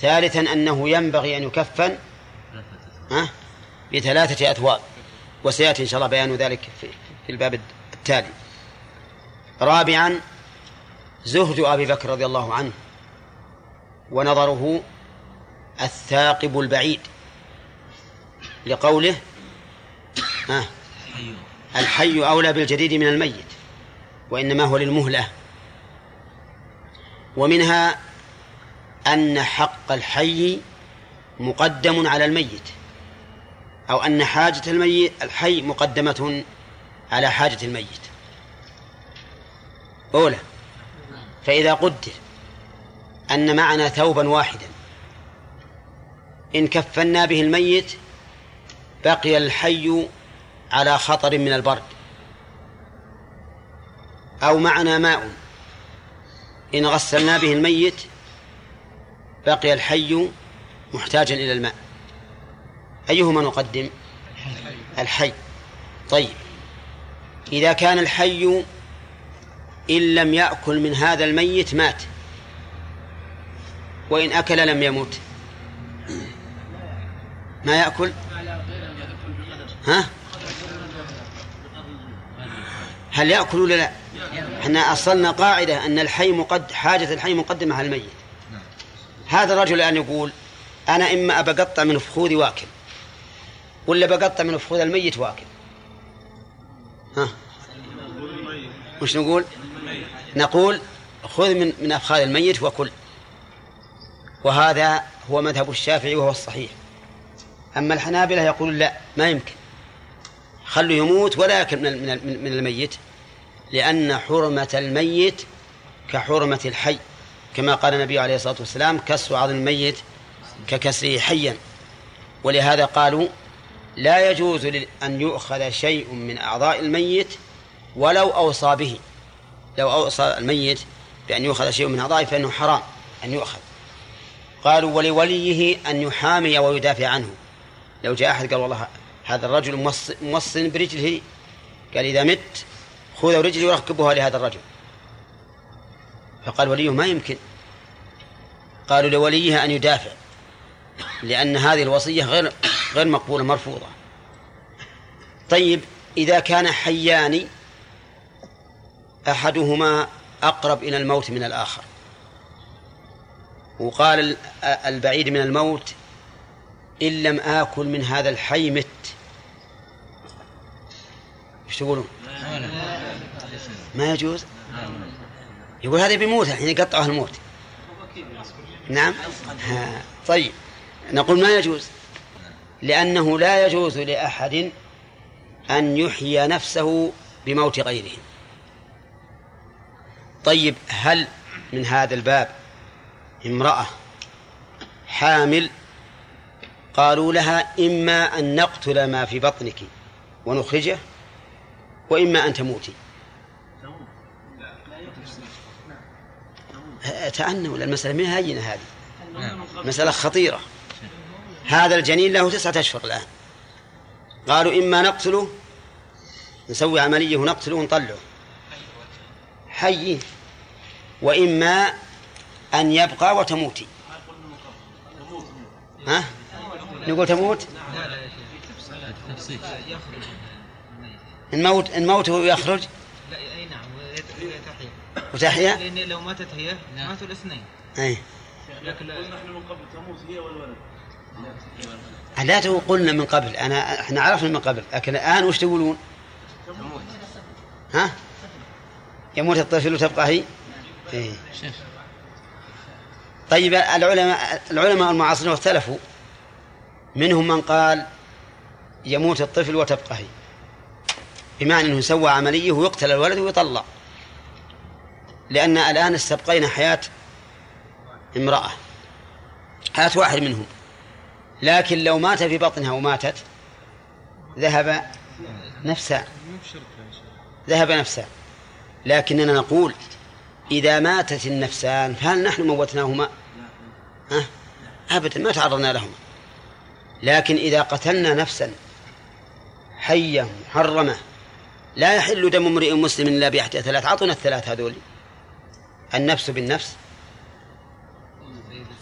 A: ثالثا أنه ينبغي أن يكفن ها؟ بثلاثة أثواب. وسيأتي إن شاء الله بيان ذلك في الباب التالي. رابعا زهد أبي بكر رضي الله عنه ونظره الثاقب البعيد لقوله ها الحي أولى بالجديد من الميت وإنما هو للمهلة. ومنها أن حق الحي مقدم على الميت. أو أن حاجة الميت الحي مقدمة على حاجة الميت. أولى فإذا قدر أن معنا ثوبا واحدا إن كفنا به الميت بقي الحي على خطر من البرد. أو معنا ماء إن غسلنا به الميت بقي الحي محتاجا إلى الماء. أيهما نقدم؟ الحي. طيب. إذا كان الحي إن لم يأكل من هذا الميت مات. وإن أكل لم يمت. ما يأكل؟ ها؟ هل يأكل ولا لا؟ إحنا أصلنا قاعدة أن الحي مقد حاجة الحي مقدمة على الميت. هذا الرجل الآن يقول أنا إما أبقطع من فخوذي واكل. ولا بقطع من فخوذ الميت واكل؟ ها؟ وش نقول؟ نقول خذ من من أفخاذ الميت وكل. وهذا هو مذهب الشافعي وهو الصحيح. أما الحنابلة يقولون لا ما يمكن. خلوا يموت ولا يأكل من من الميت. لأن حرمة الميت كحرمة الحي. كما قال النبي عليه الصلاة والسلام كسر عظم الميت ككسره حيا. ولهذا قالوا لا يجوز أن يؤخذ شيء من أعضاء الميت ولو أوصى به. لو أوصى الميت بأن يؤخذ شيء من أعضائه فإنه حرام أن يؤخذ. قالوا ولوليه أن يحامي ويدافع عنه. لو جاء أحد قال والله هذا الرجل موصن برجله قال إذا مت خذوا رجلي وركبوها لهذا الرجل. فقال وليه ما يمكن. قالوا لوليه أن يدافع لأن هذه الوصية غير غير مقبولة مرفوضة. طيب إذا كان حيان أحدهما أقرب إلى الموت من الآخر. وقال البعيد من الموت إن لم آكل من هذا الحي مت. إيش تقولون؟ ما يجوز؟ يقول هذا بيموت الحين يقطعه الموت. نعم. طيب نقول ما يجوز؟ لأنه لا يجوز لأحد أن يحيي نفسه بموت غيره. طيب هل من هذا الباب امرأة حامل؟ قالوا لها إما أن نقتل ما في بطنك ونخرجه وإما أن تموتي تأنوا المسألة من هينة هذه. مسألة خطيرة. هذا الجنين له تسعة أشهر الآن. قالوا إما نقتله نسوي عملية ونقتله ونطلعه. حي وإما أن يبقى وتموتي ها؟ نقول تموت؟ الموت الموت يخرج
B: لا اي نعم وتحيا؟
A: وتحيا
B: لأن لو ماتت هي ماتوا الاثنين.
A: أي
B: لكن
F: نحن من قبل تموت هي والولد.
A: لا قلنا من قبل أنا إحنا عرفنا من قبل لكن الآن وش تقولون؟ ها؟ يموت الطفل وتبقى هي؟ إيه. طيب العلماء العلماء المعاصرين اختلفوا منهم من قال يموت الطفل وتبقى هي بمعنى إنه يسوى عملية ويقتل الولد ويطلع لأن الآن استبقينا حياة امرأة حياة واحد منهم لكن لو مات في بطنها وماتت ذهب نفسا ذهب نفسا لكننا نقول إذا ماتت النفسان فهل نحن موتناهما؟ ها؟ أبدا ما تعرضنا لهما. لكن إذا قتلنا نفسا حية محرمة لا يحل دم امرئ مسلم إلا بإحدى ثلاث. أعطنا الثلاث هذول. النفس بالنفس.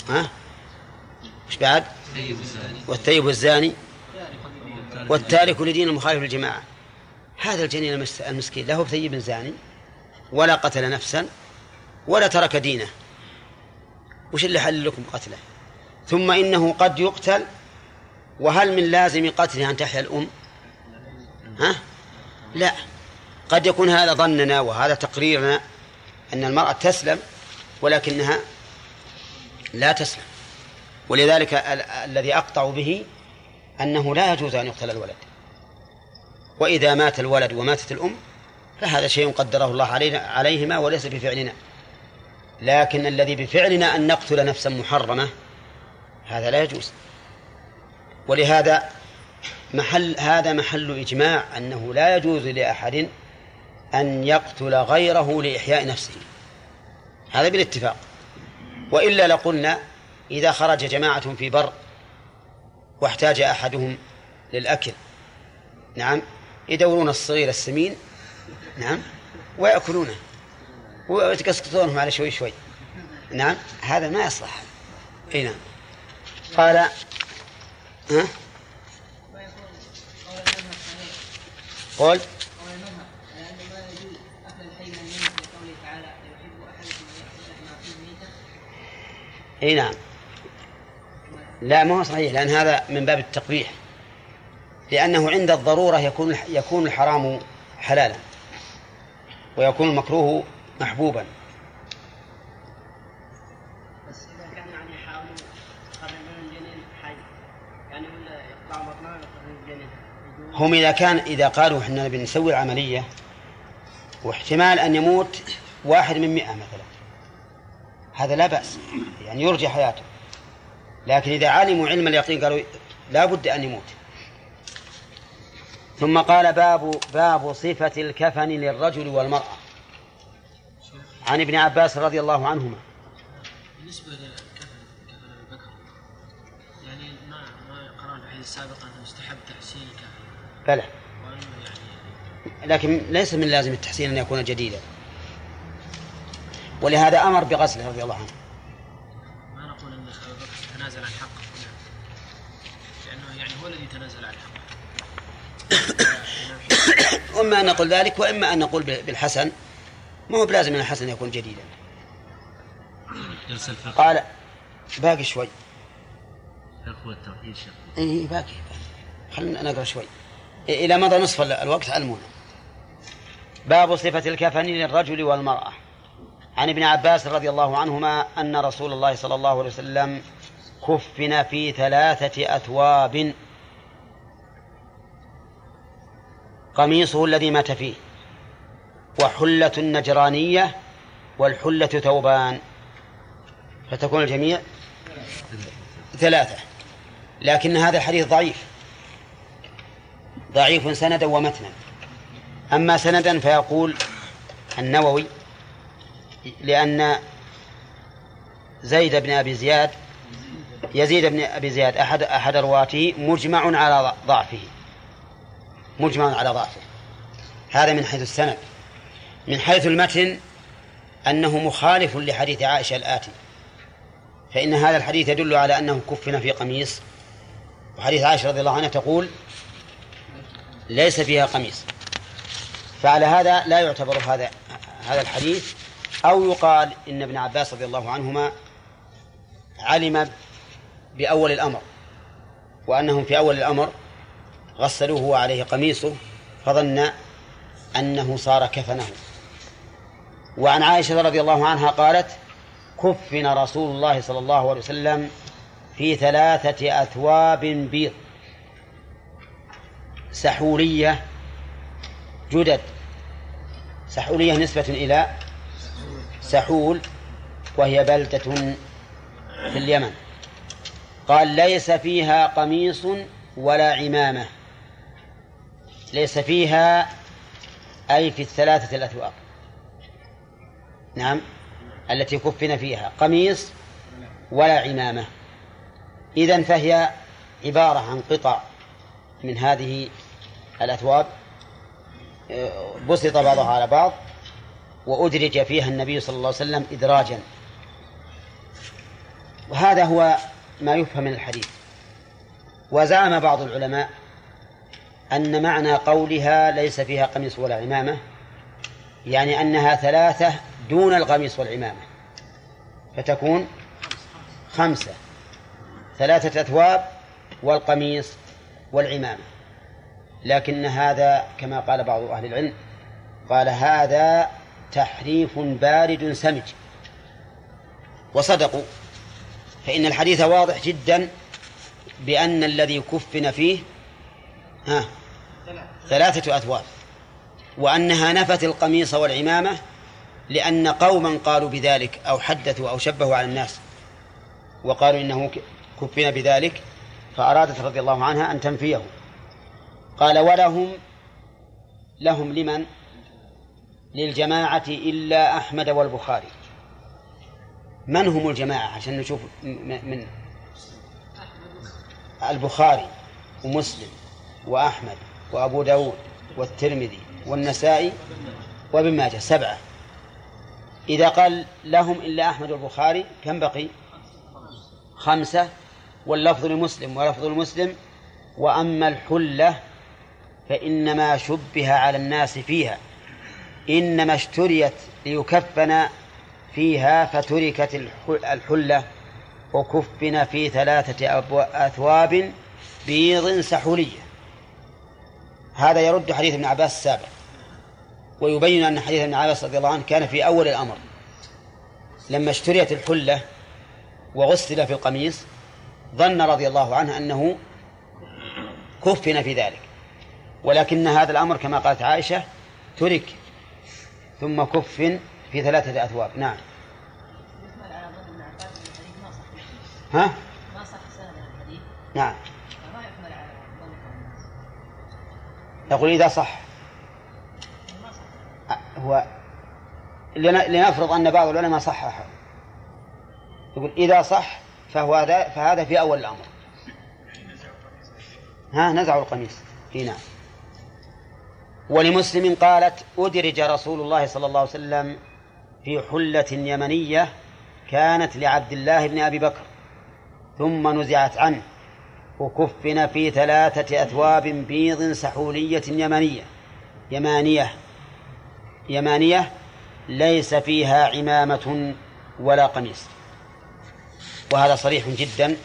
A: ها؟ إيش بعد؟ والثيب الزاني. والتارك لدين المخالف للجماعة. هذا الجنين المس- المسكين له ثيب زاني ولا قتل نفسا ولا ترك دينه. وش اللي حل لكم قتله؟ ثم إنه قد يقتل وهل من لازم قتله أن تحيا الأم؟ ها؟ لا. قد يكون هذا ظننا وهذا تقريرنا أن المرأة تسلم ولكنها لا تسلم. ولذلك ال- الذي أقطع به أنه لا يجوز أن يقتل الولد. وإذا مات الولد وماتت الأم فهذا شيء قدره الله علينا عليهما وليس بفعلنا. لكن الذي بفعلنا أن نقتل نفسا محرمة هذا لا يجوز. ولهذا محل هذا محل إجماع أنه لا يجوز لأحد أن يقتل غيره لإحياء نفسه. هذا بالاتفاق. وإلا لقلنا إذا خرج جماعة في بر واحتاج أحدهم للأكل. نعم. يدورون الصغير السمين. نعم. ويأكلونه. ويتقسطونهم على شوي شوي. نعم. هذا ما يصلح. إي نعم. قال ها؟ قول إي نعم. لا ما هو صحيح لأن هذا من باب التقبيح. لأنه عند الضرورة يكون يكون الحرام حلالا ويكون المكروه محبوبا.
F: بس إذا كان يعني يحاولوا يقربون الجنين حي. يعني ولا يقطعوا ويقربون الجنين
A: هم إذا كان إذا قالوا إحنا بنسوي العملية واحتمال أن يموت واحد من مئة مثلا. هذا لا بأس يعني يرجى حياته. لكن إذا علموا علم اليقين قالوا لا بد أن يموت. ثم قال باب باب صفة الكفن للرجل والمرأة. عن ابن عباس رضي الله عنهما.
C: بالنسبة لكفن كفن أبي بكر يعني ما ما قرأنا في الحديث السابق أنه يستحب تحسين الكفن.
A: بلى.
C: يعني
A: لكن ليس من لازم التحسين أن يكون جديدا. ولهذا أمر بغسله رضي الله عنه
C: ما نقول أن أبا بكر تنازل عن حقه هنا لأنه يعني هو الذي تنازل عن حقه
A: وإما أن نقول ذلك وإما أن نقول بالحسن. ما هو بلازم أن الحسن يكون جديدا. قال باقي شوي.
D: شيخ.
A: إيه باقي. خلينا نقرأ شوي. إيه، إلى مضى نصف الوقت علمونا باب صفة الكفن للرجل والمرأة. عن ابن عباس رضي الله عنهما أن رسول الله صلى الله عليه وسلم كفن في ثلاثة أثواب قميصه الذي مات فيه. وحلة نجرانية والحلة ثوبان. فتكون الجميع ثلاثة. لكن هذا الحديث ضعيف. ضعيف سندا ومتنا. أما سندا فيقول النووي لأن زيد بن أبي زياد يزيد بن أبي زياد أحد أحد رواته مجمع على ضعفه. مجمع على ضعفه هذا من حيث السند. من حيث المتن أنه مخالف لحديث عائشة الآتي. فإن هذا الحديث يدل على أنه كفن في قميص. وحديث عائشة رضي الله عنها تقول ليس فيها قميص. فعلى هذا لا يعتبر هذا هذا الحديث. أو يقال إن ابن عباس رضي الله عنهما علم بأول الأمر. وأنهم في أول الأمر غسلوه وعليه قميصه فظن أنه صار كفنه. وعن عائشة رضي الله عنها قالت كفن رسول الله صلى الله عليه وسلم في ثلاثة أثواب بيض. سحورية جدد. سحورية نسبة إلى سحول وهي بلدة في اليمن. قال ليس فيها قميص ولا عمامة. ليس فيها أي في الثلاثة الأثواب نعم. التي كفن فيها قميص ولا عمامة. إذن فهي عبارة عن قطع من هذه الأثواب بسط بعضها على بعض وأدرج فيها النبي صلى الله عليه وسلم إدراجا. وهذا هو ما يفهم من الحديث. وزعم بعض العلماء أن معنى قولها ليس فيها قميص ولا عمامة يعني أنها ثلاثة دون القميص والعمامة فتكون خمسة ثلاثة أثواب والقميص والعمامة. لكن هذا كما قال بعض أهل العلم قال هذا تحريف بارد سمج. وصدقوا فإن الحديث واضح جدا بأن الذي كفن فيه ها. ثلاثة أثواب. وأنها نفت القميص والعمامة لأن قوما قالوا بذلك أو حدثوا أو شبهوا على الناس وقالوا إنه كفن بذلك فأرادت رضي الله عنها أن تنفيه. قال ولهم لهم لمن؟ للجماعة إلا أحمد والبخاري. من هم الجماعة؟ عشان نشوف من؟ البخاري ومسلم. وأحمد وأبو داود والترمذي والنسائي وابن ماجه سبعة. إذا قال لهم إلا أحمد والبخاري كم بقي؟ خمسة. واللفظ لمسلم ولفظ المسلم وأما الحلة فإنما شبه على الناس فيها إنما اشتريت ليكفن فيها فتركت الحلة وكفن في ثلاثة أثواب بيض سحولية. هذا يرد حديث ابن عباس السابق. ويبين أن حديث ابن عباس رضي الله عنه كان في أول الأمر. لما اشتريت الحلة وغسل في القميص ظن رضي الله عنه أنه كفن في ذلك. ولكن هذا الأمر كما قالت عائشة ترك ثم كفن في ثلاثة أثواب. نعم. ها؟
I: ما صح
A: نعم
I: فما يحمل على ظن
A: يقول إذا صح. هو لن- لنفرض أن بعض العلماء صححه. يقول إذا صح فهو هذا فهذا في أول الأمر. ها نزعوا القميص. في نعم. ولمسلم قالت أدرج رسول الله صلى الله عليه وسلم في حلة يمنية كانت لعبد الله بن أبي بكر ثم نزعت عنه. وكفن في ثلاثة أثواب بيض سحولية يمنية. يمانية. يمانية ليس فيها عمامة ولا قميص. وهذا صريح جدا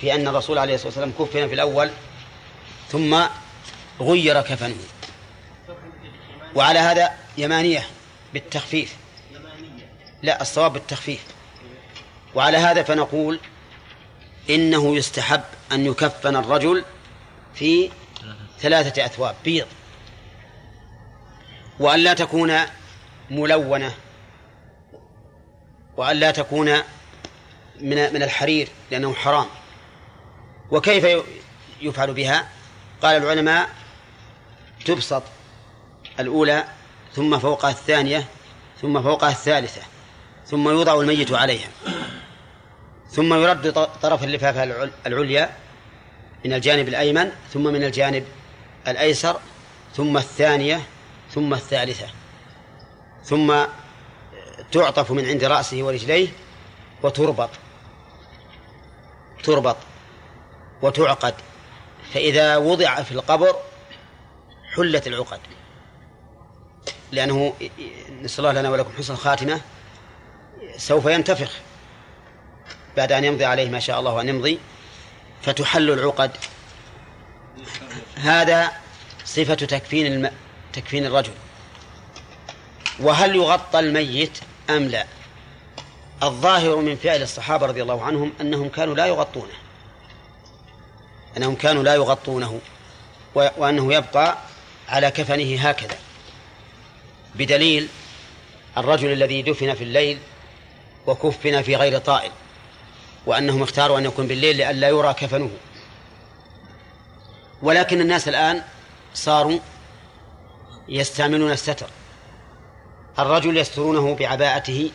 A: في أن الرسول عليه الصلاة والسلام كفن في الأول ثم غير كفنه. وعلى هذا يمانية بالتخفيف. لا الصواب بالتخفيف. وعلى هذا فنقول إنه يستحب أن يكفن الرجل في ثلاثة أثواب. بيض. وأن لا تكون ملونة. وأن لا تكون من من الحرير لأنه حرام. وكيف يفعل بها؟ قال العلماء تبسط الأولى ثم فوقها الثانية ثم فوقها الثالثة ثم يوضع الميت عليها. ثم يرد طرف اللفافة العل- العليا من الجانب الأيمن ثم من الجانب الأيسر ثم الثانية ثم الثالثة ثم تعطف من عند رأسه ورجليه وتربط تربط وتعقد فإذا وضع في القبر حلت العقد. لأنه نسأل الله لنا ولكم حسن الخاتمة سوف ينتفخ. بعد أن يمضي عليه ما شاء الله أن يمضي فتحل العقد. هذا صفة تكفين الم... تكفين الرجل. وهل يغطى الميت أم لا؟ الظاهر من فعل الصحابة رضي الله عنهم أنهم كانوا لا يغطونه. أنهم كانوا لا يغطونه. وأنه يبقى على كفنه هكذا. بدليل الرجل الذي دفن في الليل وكفن في غير طائل. وأنهم اختاروا أن يكون بالليل لئلا يرى كفنه. ولكن الناس الآن صاروا يستعملون الستر. الرجل يسترونه بعباءته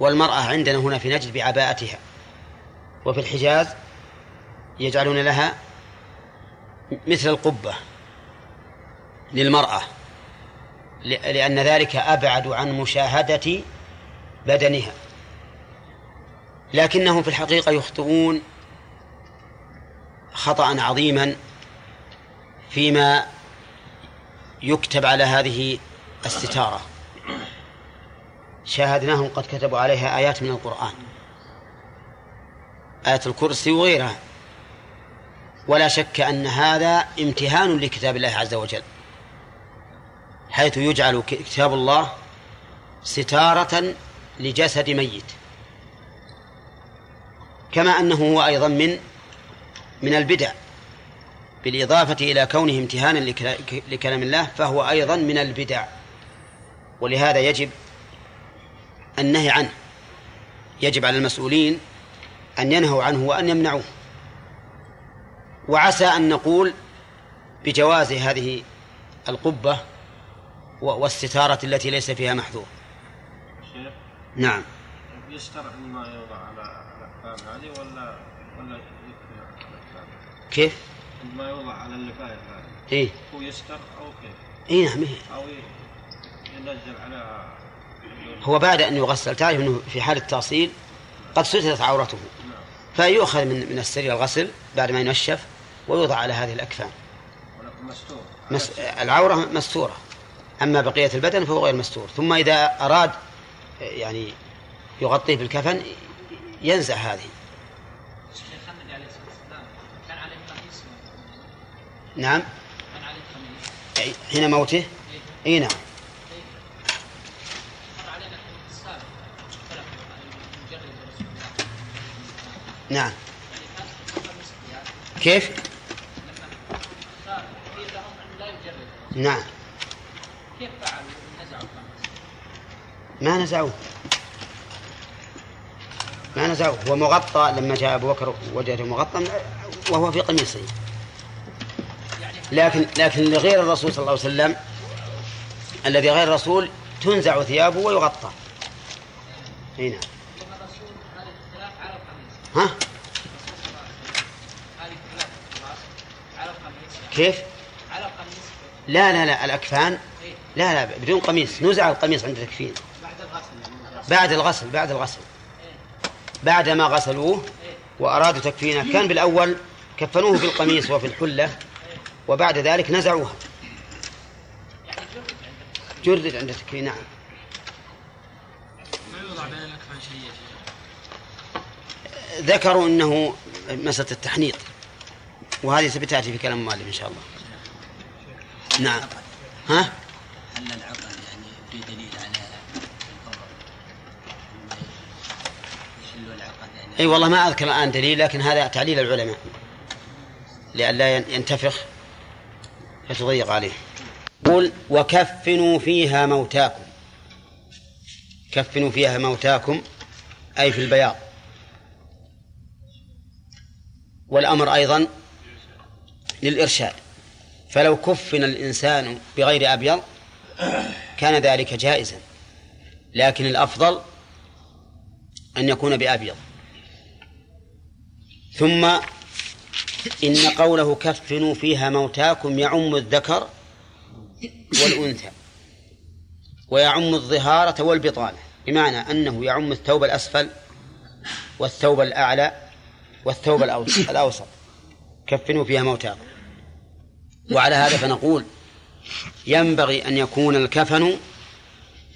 A: والمرأة عندنا هنا في نجد بعباءتها. وفي الحجاز يجعلون لها مثل القبة للمرأة لأن ذلك أبعد عن مشاهدة بدنها. لكنهم في الحقيقة يخطئون خطأ عظيما فيما يكتب على هذه الستارة. شاهدناهم قد كتبوا عليها آيات من القرآن. آية الكرسي وغيرها. ولا شك أن هذا امتهان لكتاب الله عز وجل حيث يجعل كتاب الله ستارة لجسد ميت. كما أنه هو أيضا من من البدع بالإضافة إلى كونه امتهانا لكلام الله فهو أيضا من البدع. ولهذا يجب النهي عنه. يجب على المسؤولين أن ينهوا عنه وأن يمنعوه. وعسى أن نقول بجواز هذه القبة والستارة التي ليس فيها محذور. نعم.
H: على هذه ولا ولا؟
A: كيف؟
H: ما يوضع على اللفايف هذه
A: إيه
H: هو يستر أو كيف؟
A: إيه نعم إيه.
H: ي- ينزل عليها
A: هو بعد أن يغسل تعرف أنه في حال التغسيل قد سترت عورته فيؤخذ من من السرير الغسل بعد ما ينشف ويوضع على هذه الأكفان
H: ولكن مستور
A: مس... العورة مستورة أما بقية البدن فهو غير مستور ثم إذا أراد يعني يغطيه بالكفن ينزع هذه. نعم. حين موته؟ إي نعم. نعم. كيف؟ نعم.
I: كيف فعلوا نزعوا؟
A: ما نزعوه؟ ما نزعوه هو مغطى لما جاء أبو بكر وجده مغطى وهو في قميصه. لكن لكن لغير الرسول صلى الله عليه وسلم الذي غير الرسول تنزع ثيابه ويغطى. أي نعم. ها؟ كيف؟ لا لا لا الأكفان لا لا بدون قميص. نزع القميص عند تكفين
C: بعد الغسل.
A: بعد الغسل بعد الغسل. بعد ما غسلوه وأرادوا تكفينه كان بالأول كفنوه في القميص وفي الحلة وبعد ذلك نزعوها. جردد عند تكفين نعم. ذكروا أنه مسألة التحنيط وهذه ستأتي في كلام المؤلف إن شاء الله. نعم. ها
J: هل العقل يعني في دليل على الفضل يحل العقد يعني
A: أي والله ما أذكر الآن دليل لكن هذا تعليل العلماء. لئلا ينتفخ فتضيق عليه. قل وكفنوا فيها موتاكم. كفنوا فيها موتاكم أي في البياض. والأمر أيضا للإرشاد. فلو كفن الإنسان بغير أبيض كان ذلك جائزا لكن الأفضل أن يكون بأبيض. ثم إن قوله كفنوا فيها موتاكم يعم الذكر والأنثى ويعم الظهارة والبطانة بمعنى أنه يعم الثوب الأسفل والثوب الأعلى والثوب الأوسط. كفنوا فيها موتاكم. وعلى هذا فنقول ينبغي أن يكون الكفن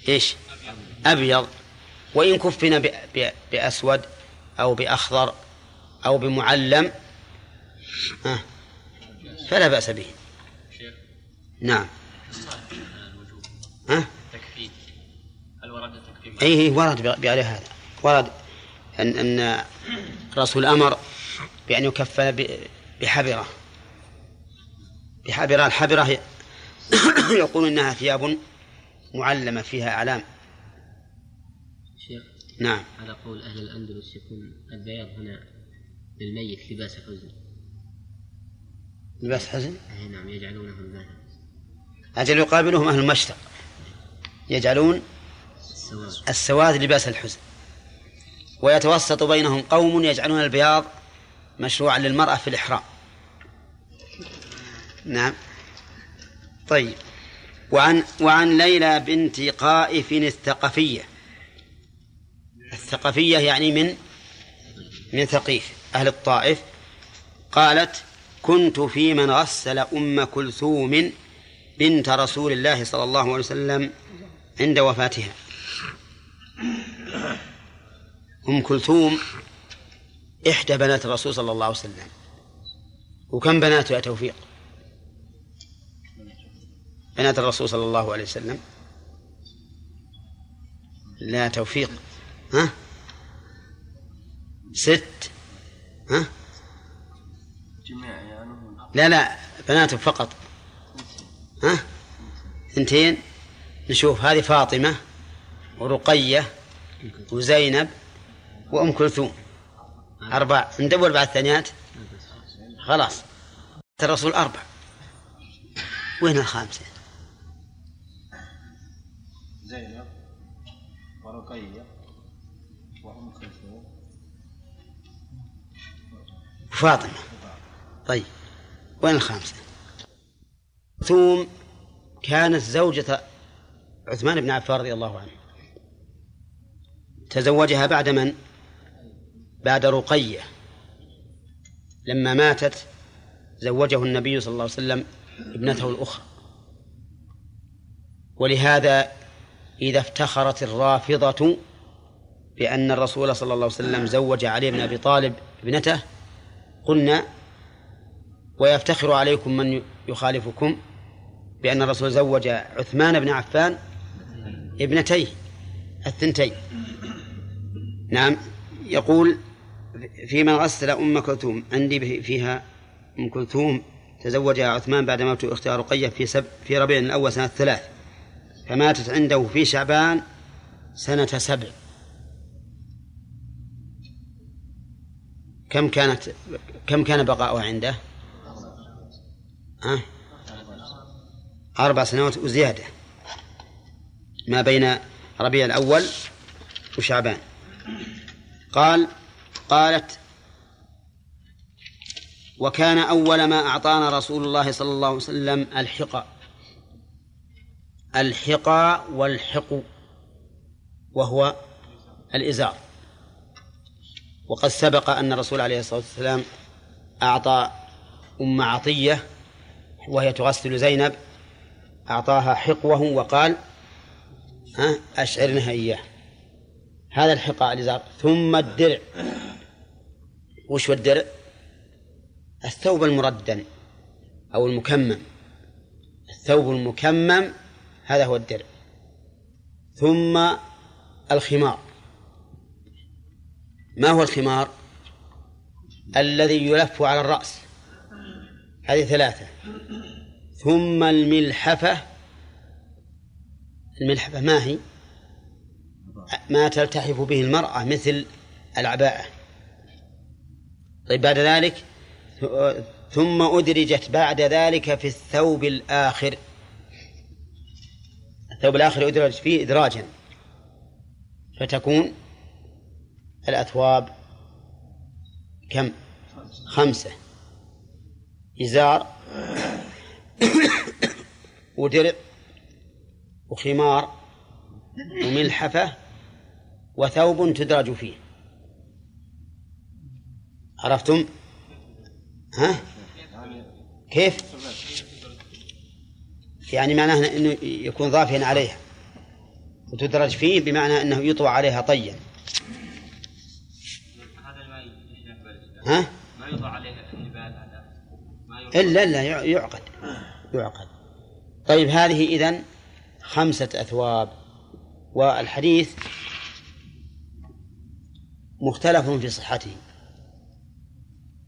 A: إيش؟ أبيض. وإن كفن بأسود أو بأخضر أو بمعلم. فلا بأس به. نعم. ها.
J: تكفي هل ورد تكفي
A: أي إيه، ورد بغير هذا. ورد أن أن الرسول أمر بأن يكفل ب- بحبرة. بحبرة الحبرة هي- يقول إنها ثياب معلمة فيها أعلام.
K: شيخ
A: نعم.
K: على قول أهل الأندلس يكون البياض هنا للميت لباس حزن.
A: لباس حزن؟
K: أي نعم يجعلونه لباسا
A: أجل يقابلهم أهل المشتق يجعلون
K: السواد.
A: السواد لباس الحزن. ويتوسط بينهم قوم يجعلون البياض مشروعا للمرأة في الإحرام. نعم. طيب. وعن وعن ليلى بنت قائف الثقفية. الثقفية يعني من من ثقيف. أهل الطائف قالت كنت في من غسل أم كلثوم بنت رسول الله صلى الله عليه وسلم عند وفاتها. أم كلثوم إحدى بنات الرسول صلى الله عليه وسلم. وكم بناته يا توفيق؟ بنات الرسول صلى الله عليه وسلم. لا توفيق. ها؟ ست. ها؟
H: يعني
A: لا لا بناته فقط. ها؟ اثنتين نشوف هذه فاطمة ورقية وزينب وأم كلثوم. أربع ندور بعد الثانيات. خلاص. الرسول أربع. وين الخامسة؟
H: زينب ورقية.
A: وفاطمة طيب وين الخامسة؟ ثوم كانت زوجة عثمان بن عفان رضي الله عنه. تزوجها بعد من؟ بعد رقية. لما ماتت زوجه النبي صلى الله عليه وسلم ابنته الأخرى. ولهذا إذا افتخرت الرافضة بأن الرسول صلى الله عليه وسلم زوج علي بن أبي طالب ابنته قلنا ويفتخر عليكم من يخالفكم بأن الرسول زوج عثمان بن عفان ابنتيه الثنتين. نعم يقول في من غسل أم كلثوم عندي فيها أم كلثوم تزوجها عثمان بعد موت أختها رقية في سب في ربيع الأول سنة ثلاث فماتت عنده في شعبان سنة سبع. كم كانت كم كان بقاؤها عنده؟ ها؟ أربع سنوات وزيادة ما بين ربيع الأول وشعبان قال قالت وكان أول ما أعطانا رسول الله صلى الله عليه وسلم الحقى الحقى والحق وهو الإزار وقد سبق أن الرسول عليه الصلاة والسلام أعطى أم عطية وهي تغسل زينب أعطاها حقوة وقال ها أشعرنها إياه. هذا الحقى الإزار ثم الدرع. وش هو الدرع؟ الثوب المردن أو المكمم. الثوب المكمم هذا هو الدرع. ثم الخمار. ما هو الخمار؟ الذي يلف على الرأس. هذه ثلاثة. ثم الملحفة. الملحفة ما هي؟ ما تلتحف به المرأة مثل العباءة. طيب بعد ذلك؟ ثم أدرجت بعد ذلك في الثوب الآخر. الثوب الآخر يدرج فيه إدراجا. فتكون الأثواب كم خمسة إزار ودرع وخمار وملحفة وثوب تدرج فيه عرفتم؟ ها؟ كيف؟ يعني معناه إنه يكون ضافيا عليها وتدرج فيه بمعنى إنه يطوى عليها طيا ها؟
G: ما يوضع عليه النبال هذا ما يوضع
A: إلا إلا يع- يعقد. يعقد. طيب هذه إذن خمسة أثواب والحديث مختلف في صحته.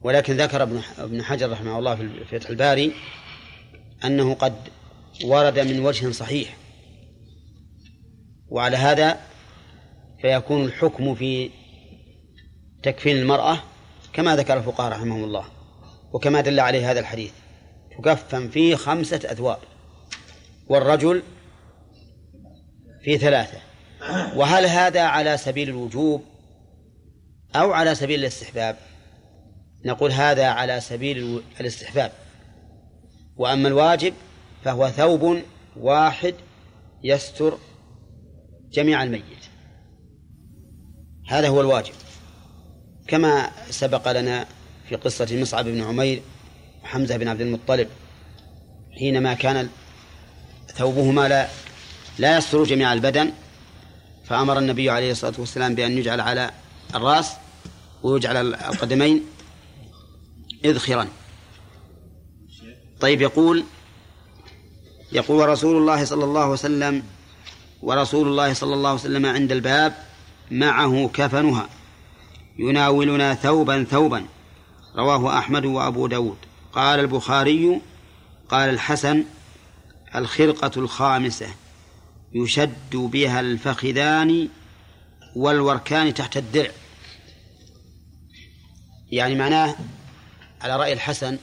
A: ولكن ذكر ابن ابن حجر رحمه الله في فتح الباري أنه قد ورد من وجه صحيح. وعلى هذا فيكون الحكم في تكفين المرأة كما ذكر الفقهاء رحمهم الله وكما دل عليه هذا الحديث تكفن فيه خمسة أثواب والرجل في ثلاثة وهل هذا على سبيل الوجوب أو على سبيل الاستحباب؟ نقول هذا على سبيل الاستحباب وأما الواجب فهو ثوب واحد يستر جميع الميت هذا هو الواجب. كما سبق لنا في قصة مصعب بن عمير وحمزة بن عبد المطلب حينما كان ثوبهما لا لا يستر جميع البدن فأمر النبي عليه الصلاة والسلام بأن يجعل على الرأس ويجعل القدمين إذخرا. طيب يقول يقول ورسول الله صلى الله عليه وسلم ورسول الله صلى الله عليه وسلم عند الباب معه كفنها. يناولنا ثوبا ثوبا. رواه أحمد وأبو داود. قال البخاري قال الحسن الخرقة الخامسة. يشد بها الفخذان والوركان تحت الدرع يعني معناه على رأي الحسن